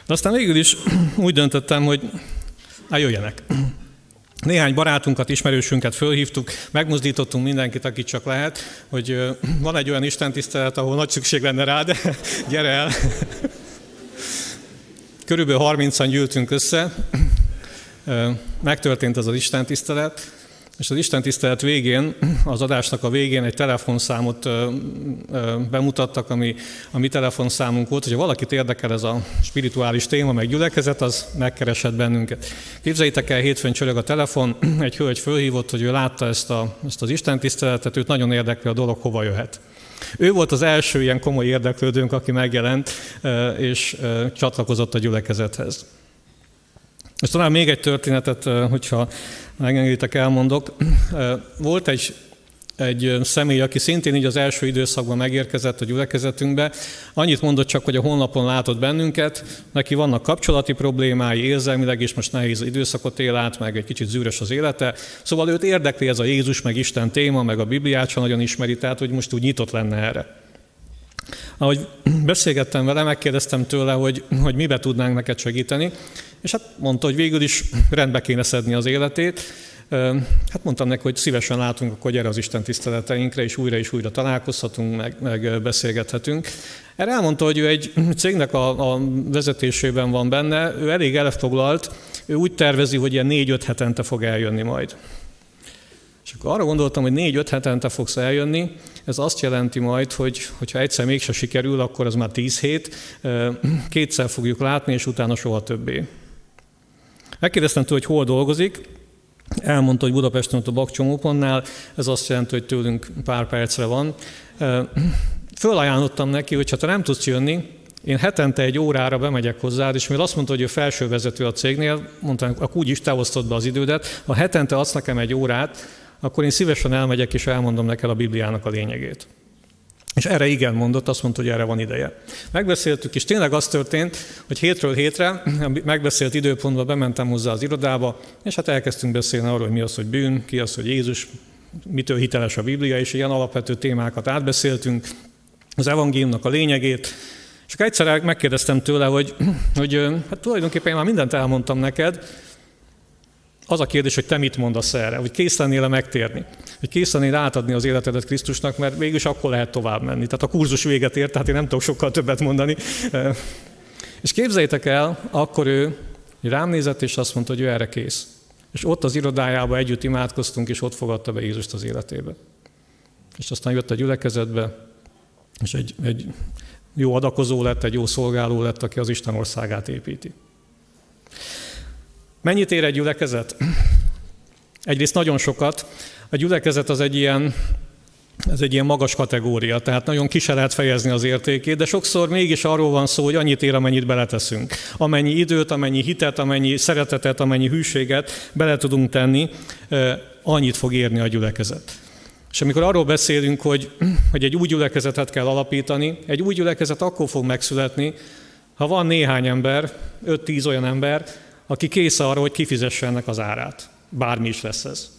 De aztán végül is úgy döntöttem, hogy hát jöjjenek. néhány barátunkat, ismerősünket fölhívtuk, megmozdítottunk mindenkit, akit csak lehet, hogy van egy olyan istentisztelet, ahol nagy szükség lenne rá, de gyere el. Körülbelül 30-an gyűltünk össze, megtörtént az az istentisztelet, és az Isten tisztelet végén, az adásnak a végén egy telefonszámot bemutattak, ami a mi telefonszámunk volt, hogyha valakit érdekel ez a spirituális téma, meg gyülekezet, az megkeresett bennünket. Képzeljétek el, hétfőn csörög a telefon, egy hölgy fölhívott, hogy ő látta ezt, a, ezt az Isten tiszteletet, őt nagyon érdekli a dolog, hova jöhet. Ő volt az első ilyen komoly érdeklődőnk, aki megjelent, és csatlakozott a gyülekezethez. És talán még egy történetet, hogyha megengeditek, elmondok. Volt egy, egy személy, aki szintén így az első időszakban megérkezett a gyülekezetünkbe. Annyit mondott csak, hogy a honlapon látott bennünket, neki vannak kapcsolati problémái, érzelmileg, és most nehéz időszakot él át, meg egy kicsit zűrös az élete. Szóval őt érdekli ez a Jézus, meg Isten téma, meg a Bibliát sem nagyon ismeri, tehát hogy most úgy nyitott lenne erre. Ahogy beszélgettem vele, megkérdeztem tőle, hogy, hogy mibe tudnánk neked segíteni, és hát mondta, hogy végül is rendbe kéne szedni az életét. Hát mondtam neki, hogy szívesen látunk akkor gyere az Isten tiszteleteinkre, és újra és újra találkozhatunk, meg, meg beszélgethetünk. Erre elmondta, hogy ő egy cégnek a, a vezetésében van benne, ő elég elfoglalt, ő úgy tervezi, hogy ilyen négy-öt hetente fog eljönni majd. És akkor arra gondoltam, hogy négy-öt hetente fogsz eljönni, ez azt jelenti majd, hogy ha egyszer mégse sikerül, akkor az már tíz hét, kétszer fogjuk látni, és utána soha többé. Megkérdeztem tőle, hogy hol dolgozik, elmondta, hogy Budapesten ott a Bakcsomópontnál, ez azt jelenti, hogy tőlünk pár percre van. Fölajánlottam neki, hogy ha te nem tudsz jönni, én hetente egy órára bemegyek hozzád, és mivel azt mondta, hogy ő felsővezető a cégnél, mondtam, akkor úgy is te be az idődet, ha hetente adsz nekem egy órát, akkor én szívesen elmegyek és elmondom neked a Bibliának a lényegét. És erre igen mondott, azt mondta, hogy erre van ideje. Megbeszéltük, és tényleg az történt, hogy hétről hétre, megbeszélt időpontban bementem hozzá az irodába, és hát elkezdtünk beszélni arról, hogy mi az, hogy bűn, ki az, hogy Jézus, mitől hiteles a Biblia, és ilyen alapvető témákat átbeszéltünk, az evangéliumnak a lényegét, és akkor egyszer megkérdeztem tőle, hogy, hogy hát tulajdonképpen én már mindent elmondtam neked, az a kérdés, hogy te mit mondasz erre, hogy kész lennél megtérni, hogy kész lennél átadni az életedet Krisztusnak, mert végülis akkor lehet tovább menni. Tehát a kurzus véget ért, tehát én nem tudok sokkal többet mondani. És képzeljétek el, akkor ő rám nézett, és azt mondta, hogy ő erre kész. És ott az irodájába együtt imádkoztunk, és ott fogadta be Jézust az életébe. És aztán jött a gyülekezetbe, és egy, egy jó adakozó lett, egy jó szolgáló lett, aki az Isten országát építi. Mennyit ér egy gyülekezet? Egyrészt nagyon sokat. A gyülekezet az egy ilyen, ez egy ilyen magas kategória, tehát nagyon ki se lehet fejezni az értékét, de sokszor mégis arról van szó, hogy annyit ér, amennyit beleteszünk. Amennyi időt, amennyi hitet, amennyi szeretetet, amennyi hűséget bele tudunk tenni, annyit fog érni a gyülekezet. És amikor arról beszélünk, hogy, hogy egy új gyülekezetet kell alapítani, egy új gyülekezet akkor fog megszületni, ha van néhány ember, 5-10 olyan ember, aki kész arra, hogy kifizesse ennek az árát. Bármi is lesz ez.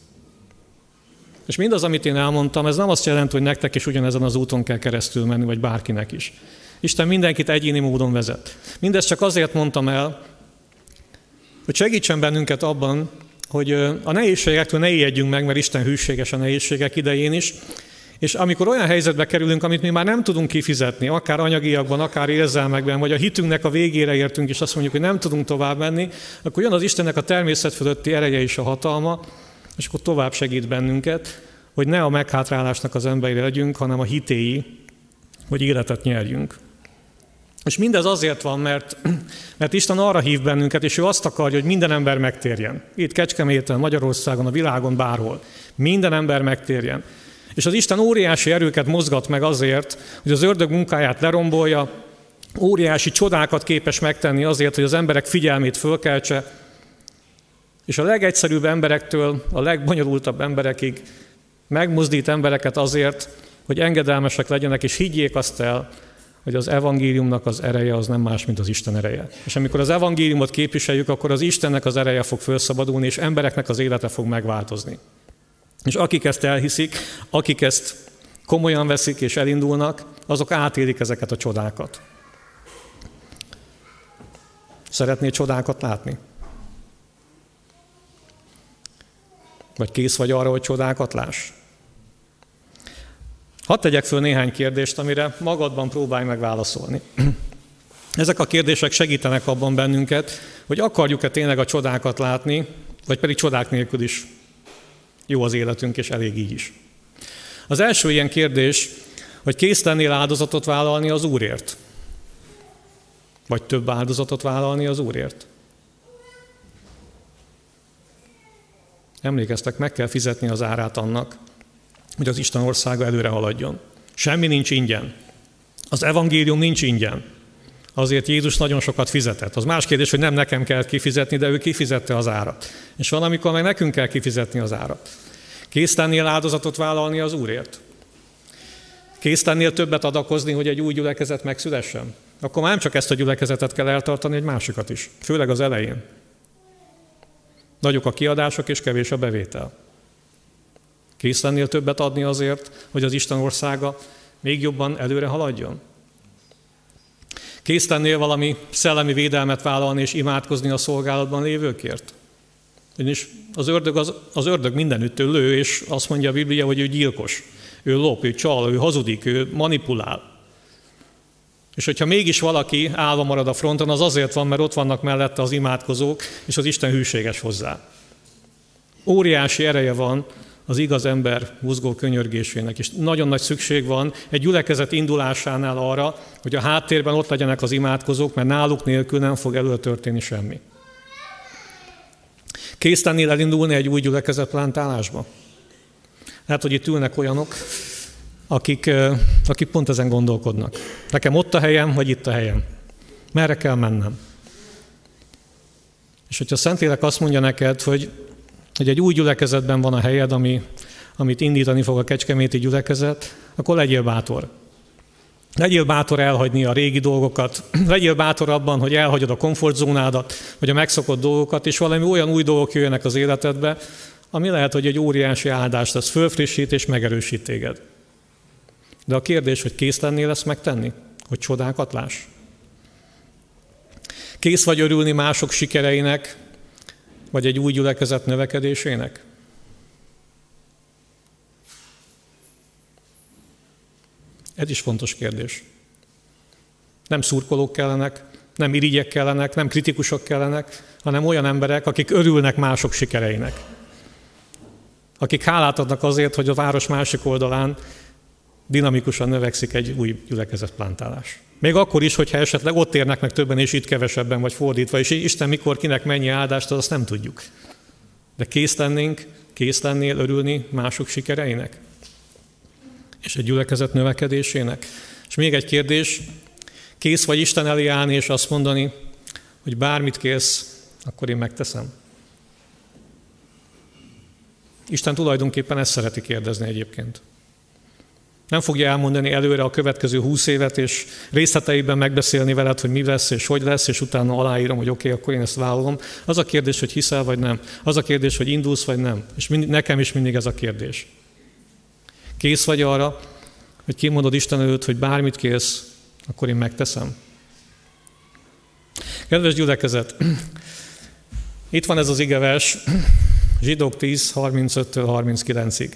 És mindaz, amit én elmondtam, ez nem azt jelenti, hogy nektek is ugyanezen az úton kell keresztül menni, vagy bárkinek is. Isten mindenkit egyéni módon vezet. Mindezt csak azért mondtam el, hogy segítsen bennünket abban, hogy a nehézségektől ne ijedjünk meg, mert Isten hűséges a nehézségek idején is, és amikor olyan helyzetbe kerülünk, amit mi már nem tudunk kifizetni, akár anyagiakban, akár érzelmekben, vagy a hitünknek a végére értünk, és azt mondjuk, hogy nem tudunk tovább menni, akkor jön az Istennek a természet fölötti ereje és a hatalma, és akkor tovább segít bennünket, hogy ne a meghátrálásnak az emberi legyünk, hanem a hitéi, hogy életet nyerjünk. És mindez azért van, mert, mert Isten arra hív bennünket, és ő azt akarja, hogy minden ember megtérjen. Itt Kecskeméten, Magyarországon, a világon, bárhol. Minden ember megtérjen. És az Isten óriási erőket mozgat meg azért, hogy az ördög munkáját lerombolja, óriási csodákat képes megtenni azért, hogy az emberek figyelmét fölkeltse, és a legegyszerűbb emberektől a legbonyolultabb emberekig megmozdít embereket azért, hogy engedelmesek legyenek, és higgyék azt el, hogy az evangéliumnak az ereje az nem más, mint az Isten ereje. És amikor az evangéliumot képviseljük, akkor az Istennek az ereje fog felszabadulni, és embereknek az élete fog megváltozni. És akik ezt elhiszik, akik ezt komolyan veszik és elindulnak, azok átélik ezeket a csodákat. Szeretnél csodákat látni? Vagy kész vagy arra, hogy csodákat láss? Hadd tegyek föl néhány kérdést, amire magadban próbálj meg válaszolni. Ezek a kérdések segítenek abban bennünket, hogy akarjuk-e tényleg a csodákat látni, vagy pedig csodák nélkül is jó az életünk, és elég így is. Az első ilyen kérdés, hogy kész lennél áldozatot vállalni az Úrért? Vagy több áldozatot vállalni az Úrért? Emlékeztek, meg kell fizetni az árát annak, hogy az Isten országa előre haladjon. Semmi nincs ingyen. Az evangélium nincs ingyen. Azért Jézus nagyon sokat fizetett. Az más kérdés, hogy nem nekem kell kifizetni, de ő kifizette az árat. És valamikor meg nekünk kell kifizetni az árat. Kész lennél áldozatot vállalni az Úrért? Kész lennél többet adakozni, hogy egy új gyülekezet megszülessen? Akkor már nem csak ezt a gyülekezetet kell eltartani, egy másikat is. Főleg az elején. Nagyok a kiadások és kevés a bevétel. Kész lennél többet adni azért, hogy az Isten országa még jobban előre haladjon? Kész lennél valami szellemi védelmet vállalni és imádkozni a szolgálatban lévőkért? Ugyanis az ördög, az, az ördög mindenütt ő lő, és azt mondja a Biblia, hogy ő gyilkos. Ő lop, ő csal, ő hazudik, ő manipulál. És hogyha mégis valaki állva marad a fronton, az azért van, mert ott vannak mellette az imádkozók, és az Isten hűséges hozzá. Óriási ereje van az igaz ember mozgó könyörgésének, és nagyon nagy szükség van egy gyülekezet indulásánál arra, hogy a háttérben ott legyenek az imádkozók, mert náluk nélkül nem fog előtörténni semmi. Kész lennél elindulni egy új gyülekezet plántálásba? Hát, hogy itt ülnek olyanok, akik, akik pont ezen gondolkodnak. Nekem ott a helyem, vagy itt a helyem? Merre kell mennem? És hogyha Szentlélek azt mondja neked, hogy, hogy egy új gyülekezetben van a helyed, ami, amit indítani fog a kecskeméti gyülekezet, akkor legyél bátor. Legyél bátor elhagyni a régi dolgokat, legyél bátor abban, hogy elhagyod a komfortzónádat, vagy a megszokott dolgokat, és valami olyan új dolgok jöjjenek az életedbe, ami lehet, hogy egy óriási áldást tesz, fölfrissít és megerősít téged. De a kérdés, hogy kész lennél ezt megtenni? Hogy csodákat láss? Kész vagy örülni mások sikereinek, vagy egy új gyülekezet növekedésének? Ez is fontos kérdés. Nem szurkolók kellenek, nem irigyek kellenek, nem kritikusok kellenek, hanem olyan emberek, akik örülnek mások sikereinek. Akik hálát adnak azért, hogy a város másik oldalán dinamikusan növekszik egy új gyülekezetplántálás. Még akkor is, hogyha esetleg ott érnek meg többen, és itt kevesebben, vagy fordítva, és Isten mikor kinek mennyi áldást, azt nem tudjuk. De kész lennénk, kész lennél örülni mások sikereinek? És egy gyülekezet növekedésének? És még egy kérdés, kész vagy Isten elé állni, és azt mondani, hogy bármit kész, akkor én megteszem? Isten tulajdonképpen ezt szereti kérdezni egyébként. Nem fogja elmondani előre a következő húsz évet, és részleteiben megbeszélni veled, hogy mi lesz és hogy lesz, és utána aláírom, hogy oké, okay, akkor én ezt vállalom. Az a kérdés, hogy hiszel vagy nem. Az a kérdés, hogy indulsz vagy nem. És mind, nekem is mindig ez a kérdés. Kész vagy arra, hogy kimondod Isten előtt, hogy bármit kész, akkor én megteszem. Kedves gyülekezet, itt van ez az igevers, Zsidók 10, 35-től 39-ig.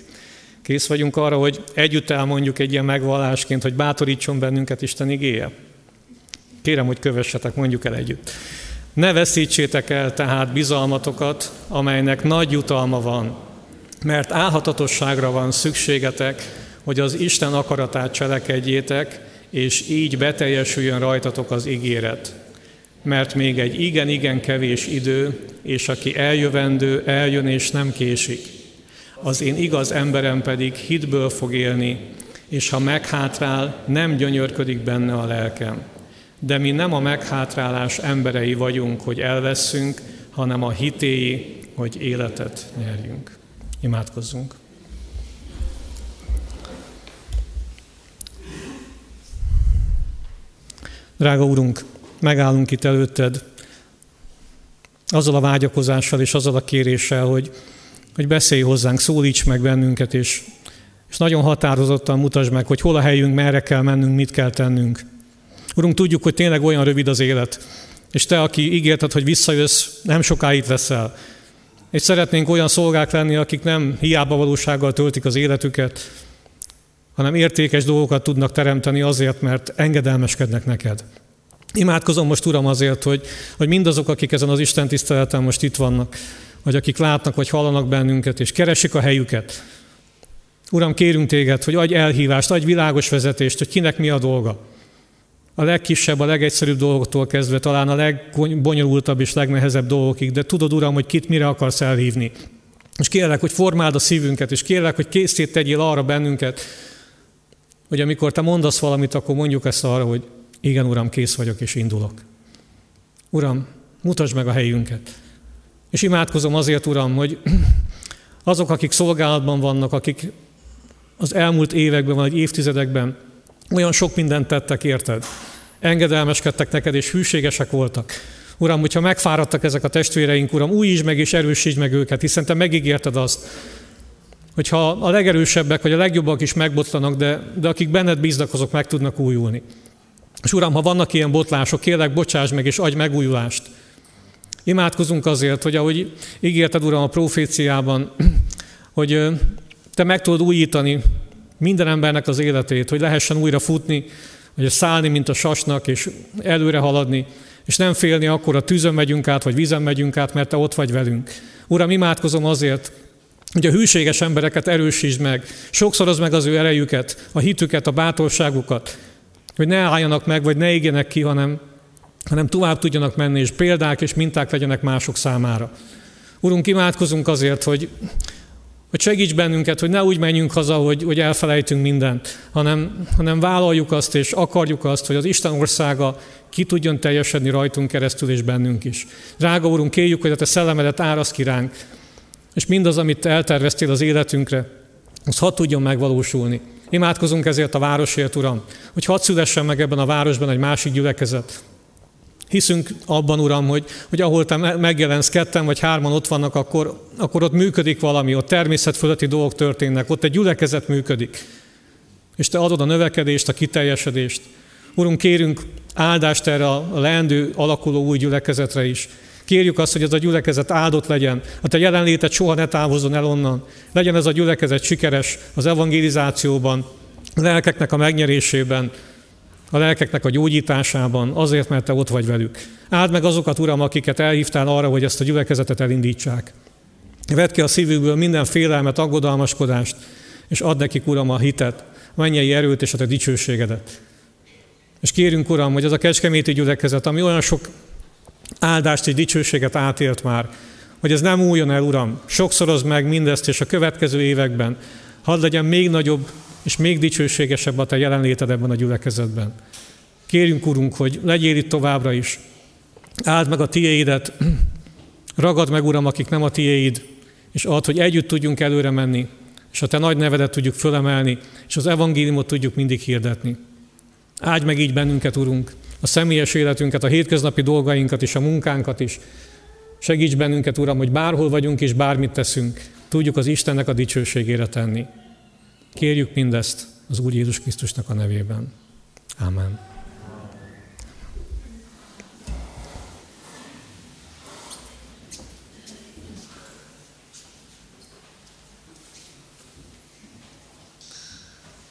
Kész vagyunk arra, hogy együtt elmondjuk egy ilyen megvallásként, hogy bátorítson bennünket Isten igéje? Kérem, hogy kövessetek, mondjuk el együtt. Ne veszítsétek el tehát bizalmatokat, amelynek nagy jutalma van, mert álhatatosságra van szükségetek, hogy az Isten akaratát cselekedjétek, és így beteljesüljön rajtatok az ígéret. Mert még egy igen-igen kevés idő, és aki eljövendő, eljön és nem késik az én igaz emberem pedig hitből fog élni, és ha meghátrál, nem gyönyörködik benne a lelkem. De mi nem a meghátrálás emberei vagyunk, hogy elveszünk, hanem a hitéi, hogy életet nyerjünk. Imádkozzunk. Drága Úrunk, megállunk itt előtted azzal a vágyakozással és azzal a kéréssel, hogy hogy beszélj hozzánk, szólíts meg bennünket, és, és nagyon határozottan mutasd meg, hogy hol a helyünk, merre kell mennünk, mit kell tennünk. Urunk, tudjuk, hogy tényleg olyan rövid az élet, és Te, aki ígérted, hogy visszajössz, nem sokáig veszel. És szeretnénk olyan szolgák lenni, akik nem hiába valósággal töltik az életüket, hanem értékes dolgokat tudnak teremteni azért, mert engedelmeskednek neked. Imádkozom most, Uram, azért, hogy, hogy mindazok, akik ezen az Isten tiszteleten most itt vannak, vagy akik látnak, vagy hallanak bennünket, és keresik a helyüket. Uram, kérünk téged, hogy adj elhívást, adj világos vezetést, hogy kinek mi a dolga. A legkisebb, a legegyszerűbb dolgoktól kezdve, talán a legbonyolultabb és legnehezebb dolgokig, de tudod, Uram, hogy kit mire akarsz elhívni. És kérlek, hogy formáld a szívünket, és kérlek, hogy készít tegyél arra bennünket, hogy amikor te mondasz valamit, akkor mondjuk ezt arra, hogy igen, Uram, kész vagyok és indulok. Uram, mutasd meg a helyünket. És imádkozom azért, Uram, hogy azok, akik szolgálatban vannak, akik az elmúlt években vagy évtizedekben olyan sok mindent tettek, érted? Engedelmeskedtek neked, és hűségesek voltak. Uram, hogyha megfáradtak ezek a testvéreink, Uram, újítsd meg és erősítsd meg őket, hiszen Te megígérted azt, hogyha a legerősebbek vagy a legjobbak is megbotlanak, de, de akik benned bíznak, azok meg tudnak újulni. És Uram, ha vannak ilyen botlások, kérlek, bocsáss meg és adj megújulást. Imádkozunk azért, hogy ahogy ígérted, Uram, a proféciában, hogy Te meg tudod újítani minden embernek az életét, hogy lehessen újra futni, hogy szállni, mint a sasnak, és előre haladni, és nem félni akkor a tűzön megyünk át, vagy vízen megyünk át, mert Te ott vagy velünk. Uram, imádkozom azért, hogy a hűséges embereket erősítsd meg, sokszoroz meg az ő erejüket, a hitüket, a bátorságukat, hogy ne álljanak meg, vagy ne égjenek ki, hanem, hanem tovább tudjanak menni, és példák és minták legyenek mások számára. Urunk, imádkozunk azért, hogy, hogy segíts bennünket, hogy ne úgy menjünk haza, hogy, hogy elfelejtünk mindent, hanem, hanem vállaljuk azt, és akarjuk azt, hogy az Isten országa ki tudjon teljesedni rajtunk keresztül és bennünk is. Drága Úrunk, kérjük, hogy a Te szellemedet árasz ki ránk, és mindaz, amit Te elterveztél az életünkre, az hadd tudjon megvalósulni. Imádkozunk ezért a városért, Uram, hogy hadd szülessen meg ebben a városban egy másik gyülekezet. Hiszünk abban, Uram, hogy, hogy ahol Te megjelensz, ketten vagy hárman ott vannak, akkor, akkor ott működik valami, ott természetfölötti dolgok történnek, ott egy gyülekezet működik. És Te adod a növekedést, a kiteljesedést. Urunk, kérünk áldást erre a leendő, alakuló új gyülekezetre is. Kérjük azt, hogy ez a gyülekezet áldott legyen, a te jelenléted soha ne távozzon el onnan. Legyen ez a gyülekezet sikeres az evangelizációban, a lelkeknek a megnyerésében, a lelkeknek a gyógyításában, azért, mert te ott vagy velük. Áld meg azokat, Uram, akiket elhívtál arra, hogy ezt a gyülekezetet elindítsák. Vedd ki a szívükből minden félelmet, aggodalmaskodást, és add nekik, Uram, a hitet, a mennyei erőt és a te dicsőségedet. És kérünk, Uram, hogy az a kecskeméti gyülekezet, ami olyan sok áldást és dicsőséget átélt már, hogy ez nem újjon el, Uram. Sokszoroz meg mindezt, és a következő években hadd legyen még nagyobb és még dicsőségesebb a Te jelenléted ebben a gyülekezetben. Kérjünk, Urunk, hogy legyél itt továbbra is. Áld meg a tiéidet, ragad meg, Uram, akik nem a tiéid, és add, hogy együtt tudjunk előre menni, és a Te nagy nevedet tudjuk fölemelni, és az evangéliumot tudjuk mindig hirdetni. Áldj meg így bennünket, Urunk, a személyes életünket, a hétköznapi dolgainkat és a munkánkat is. Segíts bennünket, Uram, hogy bárhol vagyunk és bármit teszünk, tudjuk az Istennek a dicsőségére tenni. Kérjük mindezt az Úr Jézus Krisztusnak a nevében. Amen.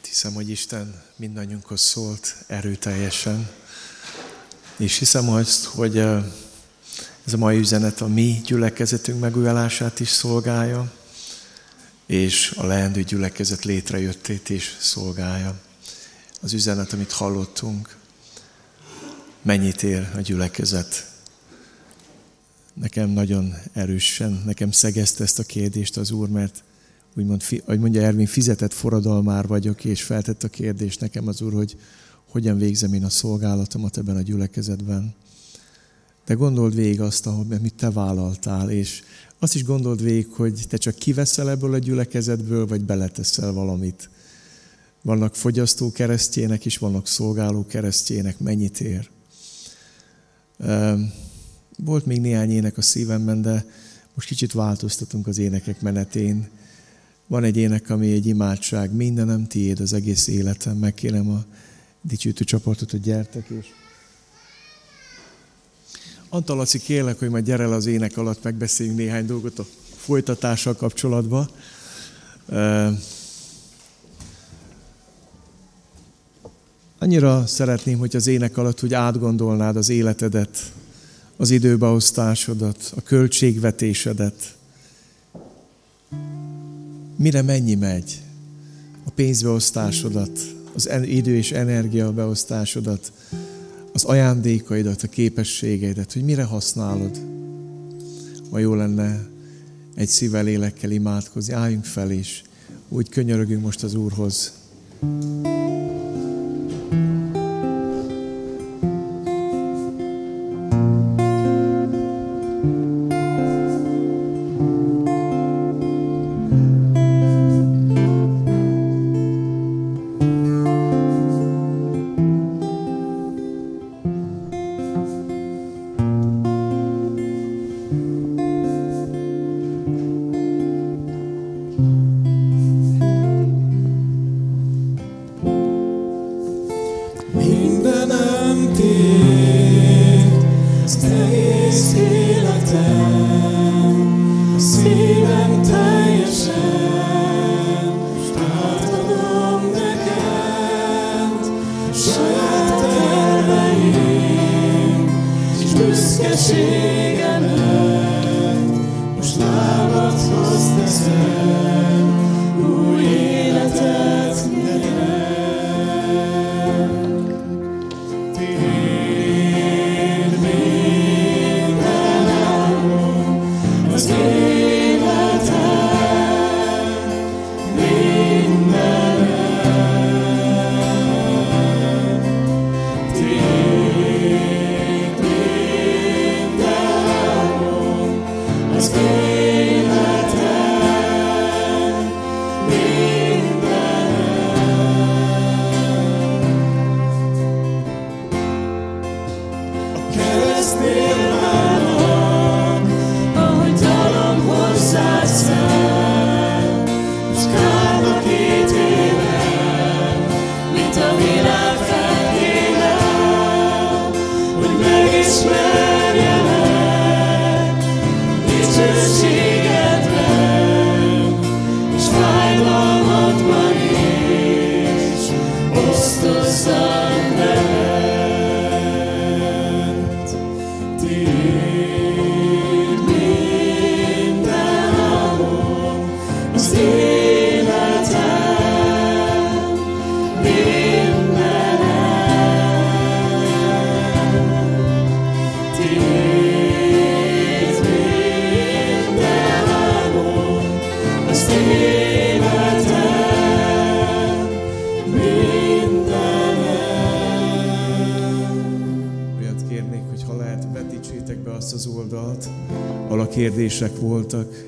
Hiszem, hogy Isten mindannyiunkhoz szólt erőteljesen. És hiszem azt, hogy ez a mai üzenet a mi gyülekezetünk megújulását is szolgálja, és a leendő gyülekezet létrejöttét is szolgálja. Az üzenet, amit hallottunk, mennyit ér a gyülekezet. Nekem nagyon erősen, nekem szegezte ezt a kérdést az Úr, mert úgymond, ahogy mondja Ervin, fizetett forradalmár vagyok, és feltett a kérdést nekem az Úr, hogy hogyan végzem én a szolgálatomat ebben a gyülekezetben. De gondold végig azt, amit te vállaltál, és azt is gondold végig, hogy te csak kiveszel ebből a gyülekezetből, vagy beleteszel valamit. Vannak fogyasztó keresztjének is, vannak szolgáló keresztjének, mennyit ér. Volt még néhány ének a szívemben, de most kicsit változtatunk az énekek menetén. Van egy ének, ami egy imádság, mindenem tiéd az egész életem. Megkérem a dicsőítő csapatot, hogy gyertek és Antal Laci, kérlek, hogy majd gyere el az ének alatt, megbeszéljünk néhány dolgot a folytatással kapcsolatban. Annyira szeretném, hogy az ének alatt úgy átgondolnád az életedet, az időbeosztásodat, a költségvetésedet. Mire mennyi megy? A pénzbeosztásodat, az idő és energia beosztásodat, az ajándékaidat, a képességeidet, hogy mire használod. Ma jó lenne egy szívvel, lélekkel imádkozni. Álljunk fel és úgy könyörögünk most az Úrhoz. Kérdések voltak,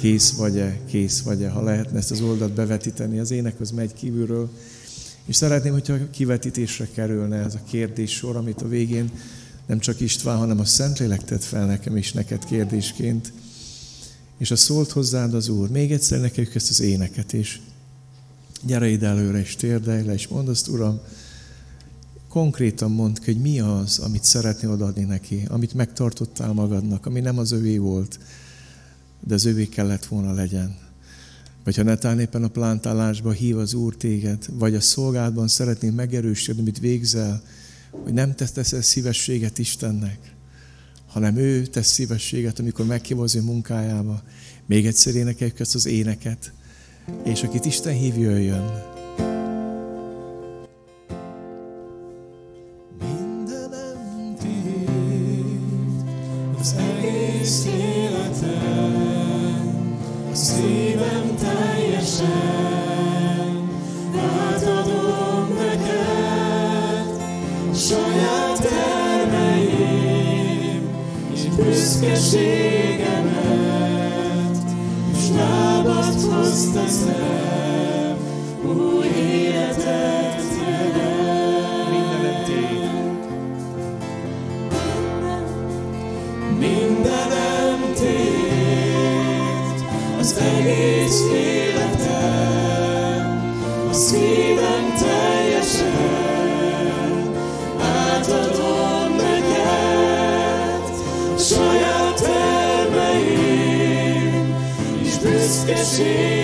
kész vagy-e, kész vagy-e, ha lehetne ezt az oldalt bevetíteni, az ének az megy kívülről. És szeretném, hogyha kivetítésre kerülne ez a kérdés sor, amit a végén nem csak István, hanem a Szentlélek tett fel nekem is neked kérdésként. És a szólt hozzád az Úr. Még egyszer nekünk ezt az éneket is. Gyere ide előre, és térdelj le, és mondd azt, Uram, konkrétan mondd ki, hogy mi az, amit szeretnél odaadni neki, amit megtartottál magadnak, ami nem az övé volt, de az övé kellett volna legyen. Vagy ha netán éppen a plántálásba hív az Úr téged, vagy a szolgálatban szeretnél megerősíteni, amit végzel, hogy nem tesz szívességet Istennek, hanem ő tesz szívességet, amikor meghív az ő munkájába. Még egyszer énekeljük ezt az éneket, és akit Isten hív, jöjjön. büszkeségemet, és lábad hozta szem, Úr büszkeségemet,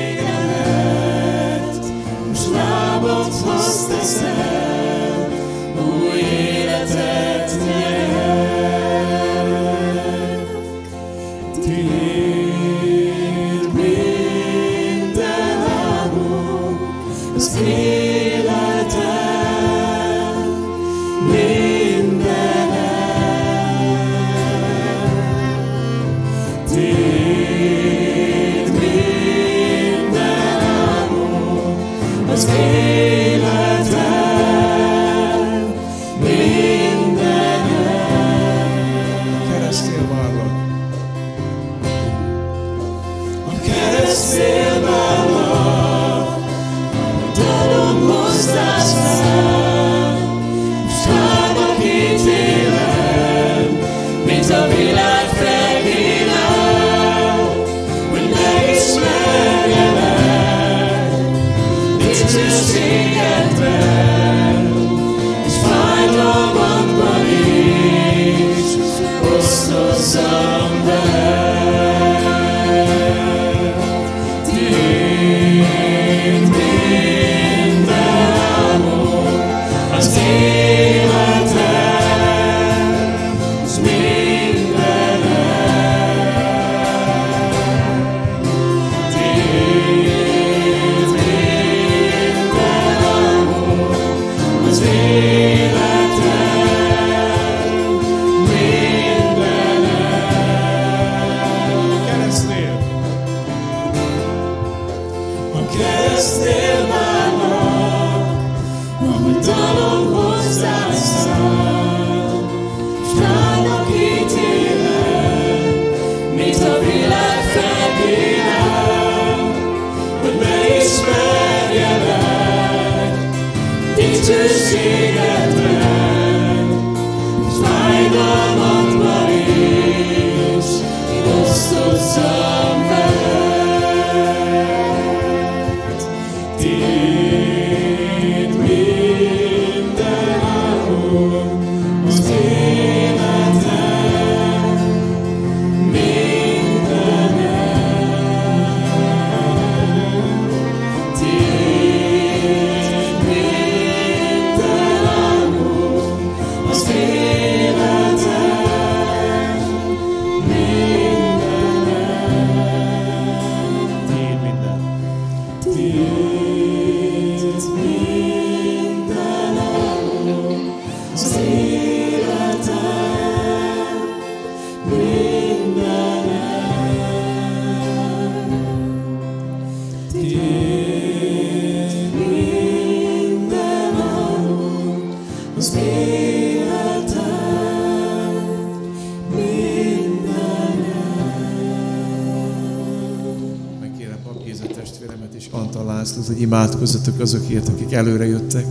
imádkozzatok azokért, akik előre jöttek.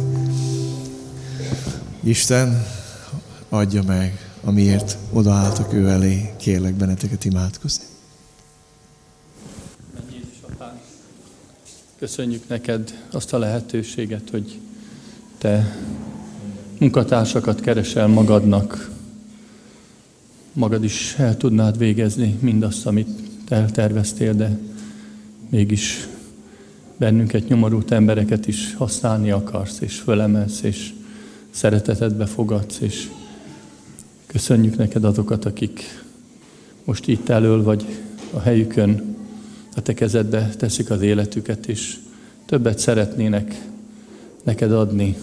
Isten adja meg, amiért odaálltak ő elé. Kérlek benneteket imádkozni. Jézus Apám! Köszönjük neked azt a lehetőséget, hogy te munkatársakat keresel magadnak. Magad is el tudnád végezni mindazt, amit te elterveztél, de mégis bennünket nyomorult embereket is használni akarsz, és fölemelsz, és szeretetedbe fogadsz, és köszönjük neked azokat, akik most itt elől vagy a helyükön a te kezedbe teszik az életüket, és többet szeretnének neked adni.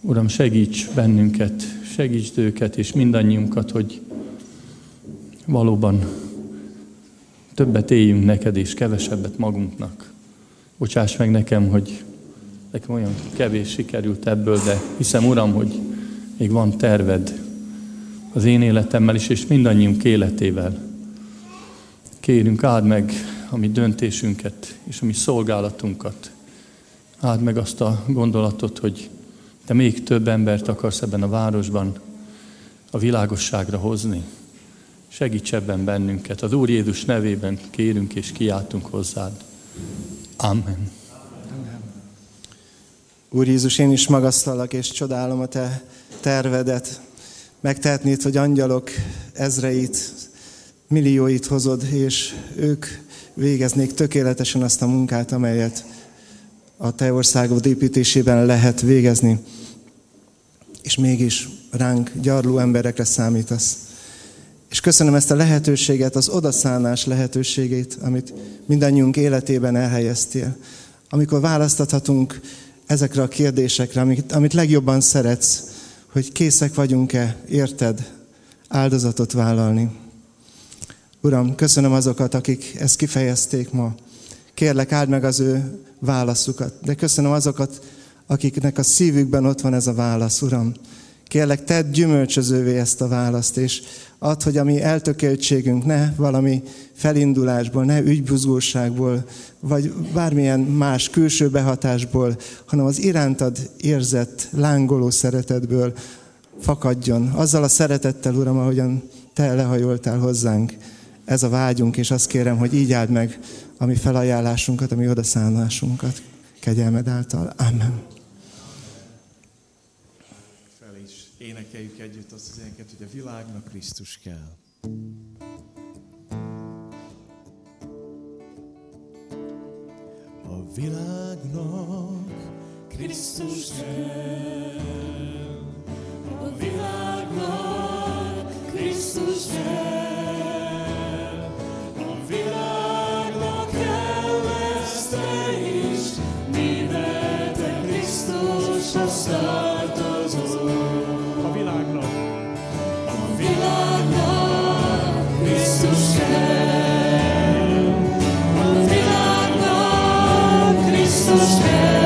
Uram, segíts bennünket, segítsd őket és mindannyiunkat, hogy valóban többet éljünk neked és kevesebbet magunknak. Bocsáss meg nekem, hogy nekem olyan kevés sikerült ebből, de hiszem, Uram, hogy még van terved az én életemmel is, és mindannyiunk életével. Kérünk, áld meg a mi döntésünket és a mi szolgálatunkat. Áld meg azt a gondolatot, hogy te még több embert akarsz ebben a városban a világosságra hozni. Segíts ebben bennünket. Az Úr Jézus nevében kérünk és kiáltunk hozzád. Amen. Úr Jézus, én is magasztalak és csodálom a Te tervedet. Megtehetnéd, hogy angyalok ezreit, millióit hozod, és ők végeznék tökéletesen azt a munkát, amelyet a te országod építésében lehet végezni. És mégis ránk gyarló emberekre számítasz. És köszönöm ezt a lehetőséget, az odaszállás lehetőségét, amit mindannyiunk életében elhelyeztél. Amikor választathatunk ezekre a kérdésekre, amit, amit legjobban szeretsz, hogy készek vagyunk-e, érted, áldozatot vállalni. Uram, köszönöm azokat, akik ezt kifejezték ma. Kérlek, áld meg az ő válaszukat, de köszönöm azokat, akiknek a szívükben ott van ez a válasz, Uram. Kérlek, tedd gyümölcsözővé ezt a választ, és add, hogy a mi eltökéltségünk ne valami felindulásból, ne ügybuzgóságból, vagy bármilyen más külső behatásból, hanem az irántad érzett, lángoló szeretetből fakadjon. Azzal a szeretettel, Uram, ahogyan Te lehajoltál hozzánk. Ez a vágyunk, és azt kérem, hogy így áld meg a mi felajánlásunkat, a mi odaszállásunkat kegyelmed által. Amen. Fel is énekeljük együtt azt az éneket, hogy a világnak Krisztus kell. A világnak Krisztus kell. A világnak Krisztus kell. A világnak kell tartozol. Világnak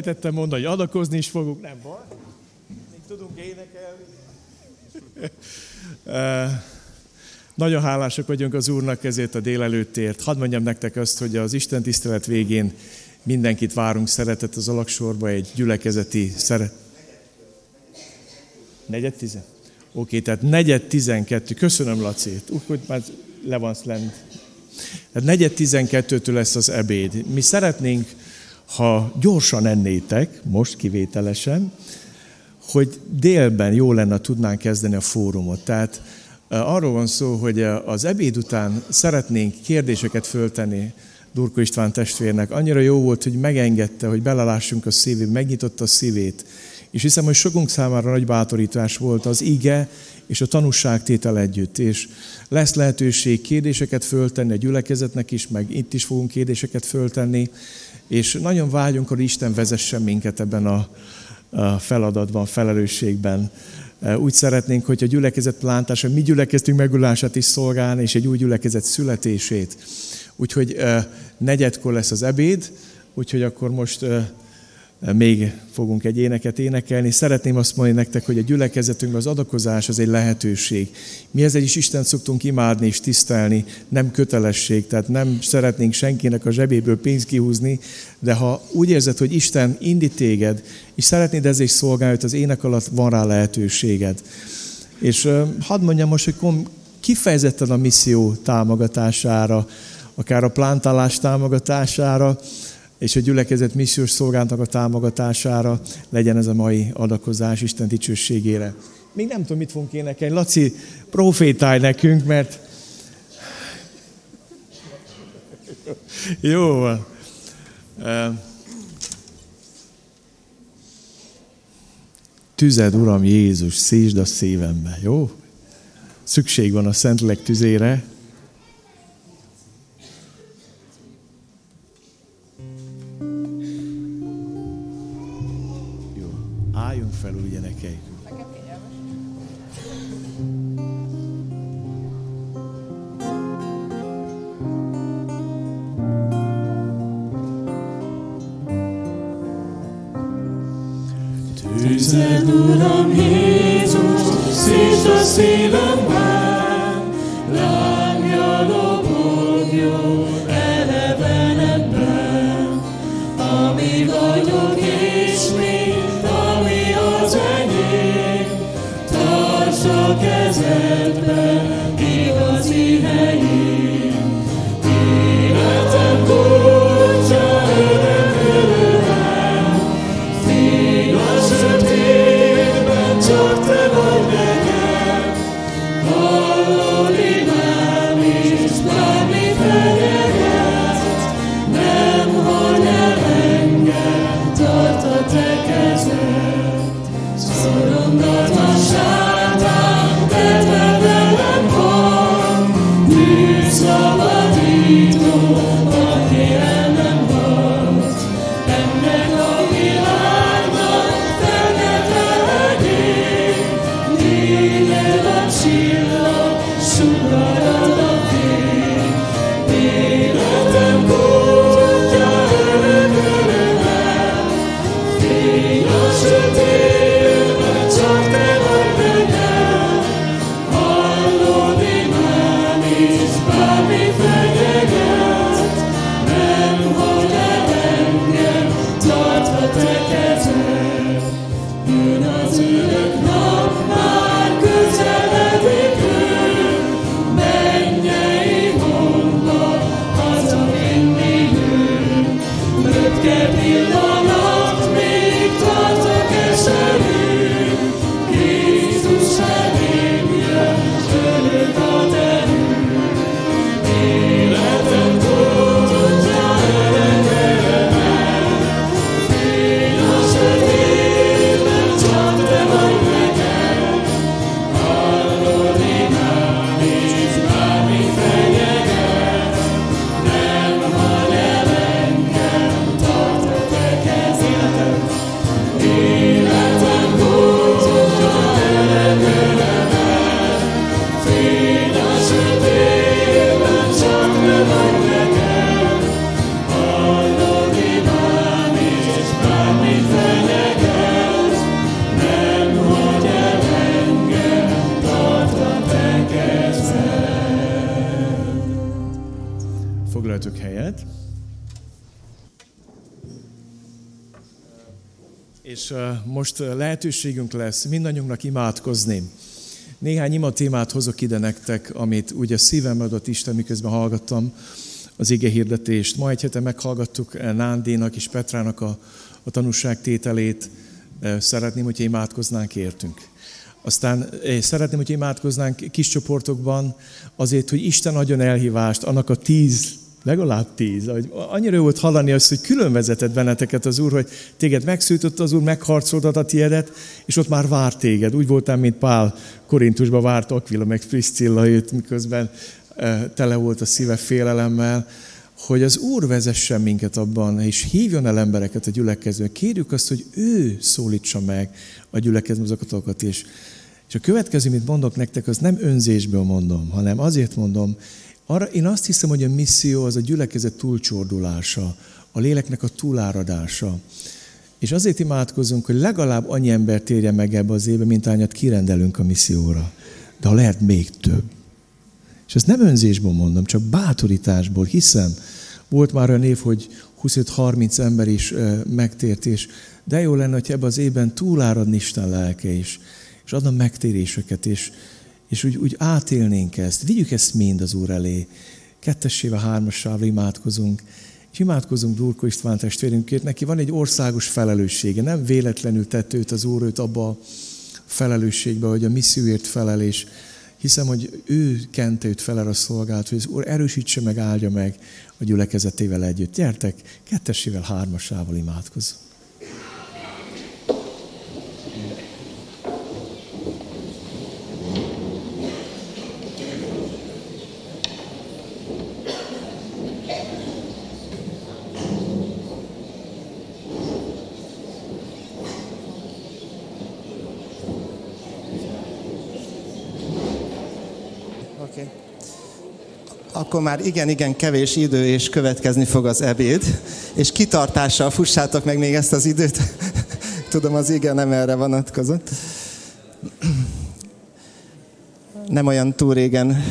Elfelejtettem mondani, hogy adakozni is fogunk, nem baj. Még tudunk énekelni. Nagyon hálásak vagyunk az Úrnak ezért a délelőttért. Hadd mondjam nektek azt, hogy az Isten tisztelet végén mindenkit várunk szeretet az alaksorba, egy gyülekezeti szeret. Negyed tizen? Oké, tehát negyed tizenkettő. Köszönöm, Laci. Úgy, hogy már le van lent. Tehát negyed tizenkettőtől lesz az ebéd. Mi szeretnénk, ha gyorsan ennétek, most kivételesen, hogy délben jó lenne, tudnánk kezdeni a fórumot. Tehát arról van szó, hogy az ebéd után szeretnénk kérdéseket föltenni Durko István testvérnek. Annyira jó volt, hogy megengedte, hogy belelássunk a szívét, megnyitotta a szívét. És hiszem, hogy sokunk számára nagy bátorítás volt az ige és a tanúságtétel együtt. És lesz lehetőség kérdéseket föltenni a gyülekezetnek is, meg itt is fogunk kérdéseket föltenni. És nagyon vágyunk, hogy Isten vezessen minket ebben a, feladatban, felelősségben. Úgy szeretnénk, hogy a gyülekezet plántása, mi gyülekeztünk megülását is szolgálni, és egy új gyülekezet születését. Úgyhogy negyedkor lesz az ebéd, úgyhogy akkor most még fogunk egy éneket énekelni. Szeretném azt mondani nektek, hogy a gyülekezetünkben az adakozás az egy lehetőség. Mi ezzel is Isten szoktunk imádni és tisztelni, nem kötelesség, tehát nem szeretnénk senkinek a zsebéből pénzt kihúzni, de ha úgy érzed, hogy Isten indít téged, és szeretnéd ezzel is szolgálni, az ének alatt van rá lehetőséged. És hadd mondjam most, hogy kifejezetten a misszió támogatására, akár a plántálás támogatására, és a gyülekezet missziós szolgálatnak a támogatására legyen ez a mai adakozás Isten dicsőségére. Még nem tudom, mit fogunk énekelni. Laci, profétálj nekünk, mert... Jó. Tüzed, Uram Jézus, szítsd a szívembe, jó? Szükség van a Szentlek tüzére, Álljunk fel úgy gyerekeim. Tűzed, Uram Jézus, szítsd a szívem lehetőségünk lesz mindannyiunknak imádkozni. Néhány ima témát hozok ide nektek, amit ugye szívem adott Isten, miközben hallgattam az ige hirdetést. Ma egy hete meghallgattuk Nándénak és Petrának a, a tanúságtételét. Szeretném, hogyha imádkoznánk értünk. Aztán szeretném, hogy imádkoznánk kis csoportokban azért, hogy Isten adjon elhívást annak a tíz Legalább tíz. Annyira jó volt hallani azt, hogy külön vezetett benneteket az Úr, hogy téged megszűjtött az Úr, megharcoltat a tiedet, és ott már vár téged. Úgy voltál, mint Pál Korintusban várt Aquila, meg Priscilla őt, miközben tele volt a szíve félelemmel, hogy az Úr vezessen minket abban, és hívjon el embereket a gyülekezőn. Kérjük azt, hogy ő szólítsa meg a gyülekezmozatokat, és, és a következő, amit mondok nektek, az nem önzésből mondom, hanem azért mondom, arra én azt hiszem, hogy a misszió az a gyülekezet túlcsordulása, a léleknek a túláradása. És azért imádkozunk, hogy legalább annyi ember térje meg ebbe az évbe, mint ányat kirendelünk a misszióra. De ha lehet még több. És ezt nem önzésből mondom, csak bátorításból, hiszem, volt már olyan év, hogy 25-30 ember is megtért, és de jó lenne, hogy ebbe az évben túláradni Isten lelke is, és adna megtéréseket, és, és úgy, úgy átélnénk ezt. Vigyük ezt mind az Úr elé. Kettessével, hármassával imádkozunk, és imádkozunk Durko István testvérünkért. Neki van egy országos felelőssége. Nem véletlenül tett az Úr őt abba a felelősségbe, hogy a misszióért felel, és hiszem, hogy ő kente őt fel a szolgált, hogy az Úr erősítse meg, áldja meg a gyülekezetével együtt. Gyertek, kettessével, hármasával imádkozunk. Akkor már igen-igen kevés idő, és következni fog az ebéd, és kitartással fussátok meg még ezt az időt. Tudom, az igen nem erre vonatkozott. Nem olyan túl régen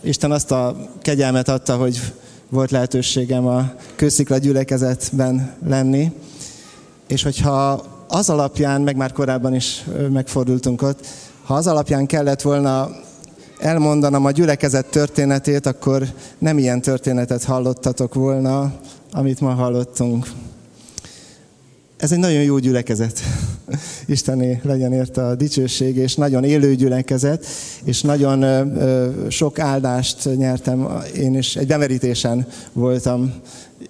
Isten azt a kegyelmet adta, hogy volt lehetőségem a kőszikla gyülekezetben lenni, és hogyha az alapján, meg már korábban is megfordultunk ott, ha az alapján kellett volna elmondanom a gyülekezet történetét, akkor nem ilyen történetet hallottatok volna, amit ma hallottunk. Ez egy nagyon jó gyülekezet. Istené legyen érte a dicsőség, és nagyon élő gyülekezet, és nagyon sok áldást nyertem. Én is egy bemerítésen voltam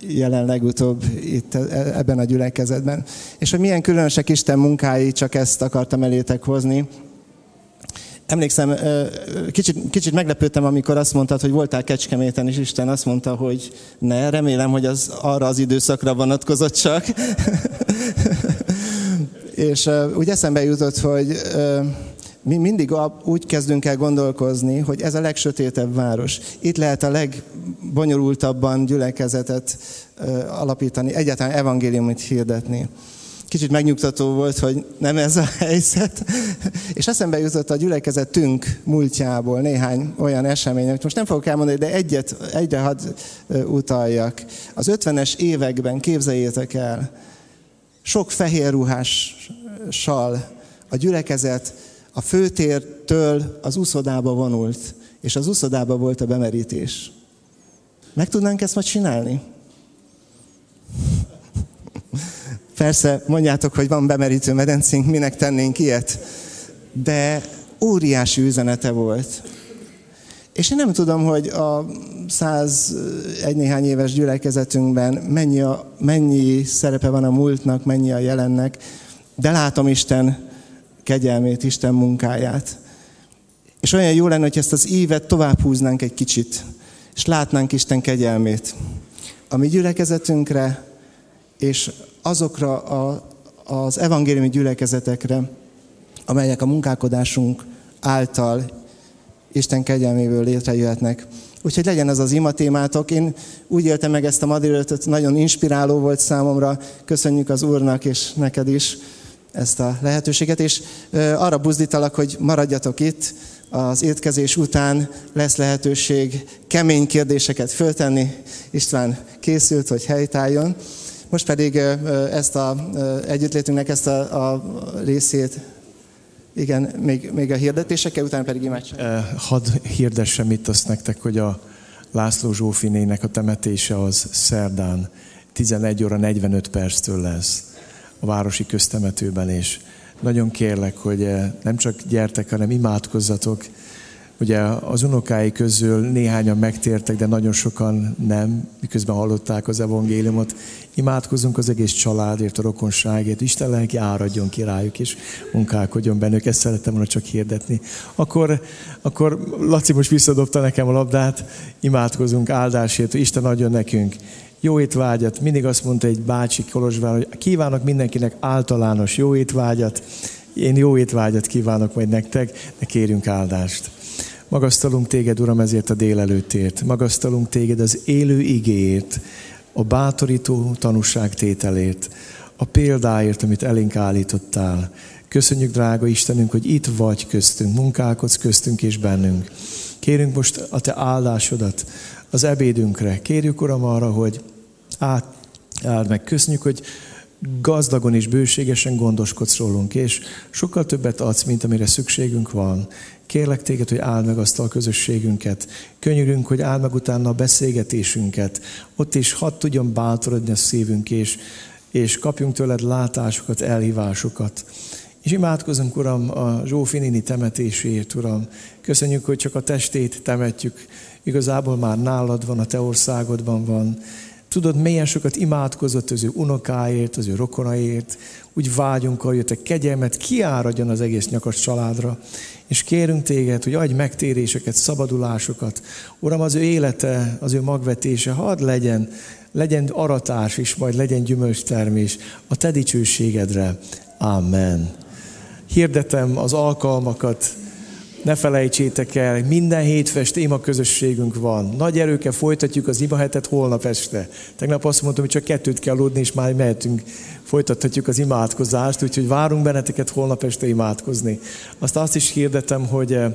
jelen legutóbb itt e, ebben a gyülekezetben. És hogy milyen különösek Isten munkái, csak ezt akartam elétek hozni. Emlékszem, kicsit, kicsit meglepődtem, amikor azt mondtad, hogy voltál Kecskeméten, és Isten azt mondta, hogy ne, remélem, hogy az arra az időszakra vonatkozott csak. és úgy eszembe jutott, hogy mi mindig úgy kezdünk el gondolkozni, hogy ez a legsötétebb város. Itt lehet a legbonyolultabban gyülekezetet alapítani, egyáltalán evangéliumot hirdetni kicsit megnyugtató volt, hogy nem ez a helyzet. És eszembe jutott a gyülekezetünk múltjából néhány olyan esemény, amit most nem fogok elmondani, de egyet, egyre hadd utaljak. Az 50-es években képzeljétek el, sok fehér ruhással a gyülekezet a főtértől az uszodába vonult, és az uszodába volt a bemerítés. Meg tudnánk ezt majd csinálni? Persze, mondjátok, hogy van bemerítő medencénk, minek tennénk ilyet. De óriási üzenete volt. És én nem tudom, hogy a száz egy néhány éves gyülekezetünkben mennyi, a, mennyi szerepe van a múltnak, mennyi a jelennek, de látom Isten kegyelmét, Isten munkáját. És olyan jó lenne, hogy ezt az évet tovább húznánk egy kicsit, és látnánk Isten kegyelmét. A mi gyülekezetünkre, és azokra a, az evangéliumi gyülekezetekre, amelyek a munkálkodásunk által Isten kegyelméből létrejöhetnek. Úgyhogy legyen ez az ima témátok. Én úgy éltem meg ezt a ma nagyon inspiráló volt számomra. Köszönjük az Úrnak és neked is ezt a lehetőséget, és arra buzdítalak, hogy maradjatok itt, az étkezés után lesz lehetőség kemény kérdéseket föltenni. István készült, hogy helytálljon. Most pedig ezt a együttlétünknek ezt a, a részét igen, még, még a hirdetésekkel, utána pedig imádság. Hadd hirdessem itt azt nektek, hogy a László Zsófinének a temetése az szerdán 11 óra 45 perctől lesz a városi köztemetőben, és nagyon kérlek, hogy nem csak gyertek, hanem imádkozzatok, Ugye az unokái közül néhányan megtértek, de nagyon sokan nem, miközben hallották az evangéliumot. Imádkozunk az egész családért, a rokonságért. Isten lelki áradjon ki rájuk, és munkálkodjon bennük. Ezt szerettem volna csak hirdetni. Akkor, akkor Laci most visszadobta nekem a labdát. Imádkozunk áldásért, Isten adjon nekünk jó étvágyat. Mindig azt mondta egy bácsi Kolozsvár, hogy kívánok mindenkinek általános jó étvágyat. Én jó étvágyat kívánok majd nektek, de kérünk áldást. Magasztalunk téged, Uram, ezért a délelőttért. Magasztalunk téged az élő igéért, a bátorító tanúságtételért, a példáért, amit elénk állítottál. Köszönjük, drága Istenünk, hogy itt vagy köztünk, munkálkodsz köztünk és bennünk. Kérünk most a Te áldásodat az ebédünkre. Kérjük, Uram, arra, hogy át, áld meg. Köszönjük, hogy gazdagon és bőségesen gondoskodsz rólunk, és sokkal többet adsz, mint amire szükségünk van. Kérlek téged, hogy áld meg azt a közösségünket. Könyörünk, hogy áld meg utána a beszélgetésünket. Ott is hadd tudjon bátorodni a szívünk, és, és kapjunk tőled látásokat, elhívásokat. És imádkozunk, Uram, a Zsófi néni temetését, Uram. Köszönjük, hogy csak a testét temetjük. Igazából már nálad van, a te országodban van. Tudod, milyen sokat imádkozott az ő unokáért, az ő rokonaért. Úgy vágyunk, hogy te kegyelmet kiáradjon az egész nyakas családra. És kérünk téged, hogy adj megtéréseket, szabadulásokat. Uram, az ő élete, az ő magvetése, hadd legyen, legyen aratás is, majd legyen gyümölcstermés a te dicsőségedre. Amen. Hirdetem az alkalmakat, ne felejtsétek el, minden hétfest ima közösségünk van. Nagy erőkkel folytatjuk az ima hetet holnap este. Tegnap azt mondtam, hogy csak kettőt kell aludni, és már mehetünk, folytathatjuk az imádkozást, úgyhogy várunk benneteket holnap este imádkozni. Azt azt is hirdetem, hogy eh,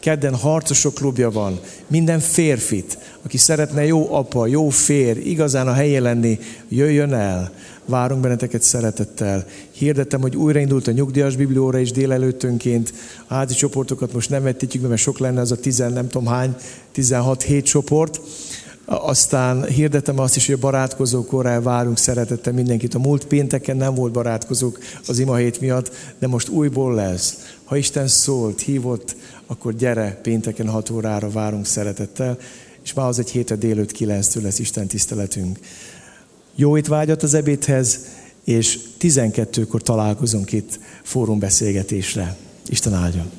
kedden harcosok klubja van. Minden férfit, aki szeretne jó apa, jó fér, igazán a helyén lenni, jöjjön el. Várunk benneteket szeretettel. Hirdetem, hogy újraindult a nyugdíjas biblióra is délelőttönként. A házi csoportokat most nem vetítjük mert sok lenne az a 10, nem tudom hány, 16-7 csoport. Aztán hirdetem azt is, hogy a barátkozókorral várunk szeretettel mindenkit. A múlt pénteken nem volt barátkozók az ima hét miatt, de most újból lesz. Ha Isten szólt, hívott, akkor gyere, pénteken 6 órára várunk szeretettel, és már az egy hétre délőtt 9-től lesz Isten tiszteletünk. Jó étvágyat az ebédhez, és 12-kor találkozunk itt fórumbeszélgetésre. Isten áldjon!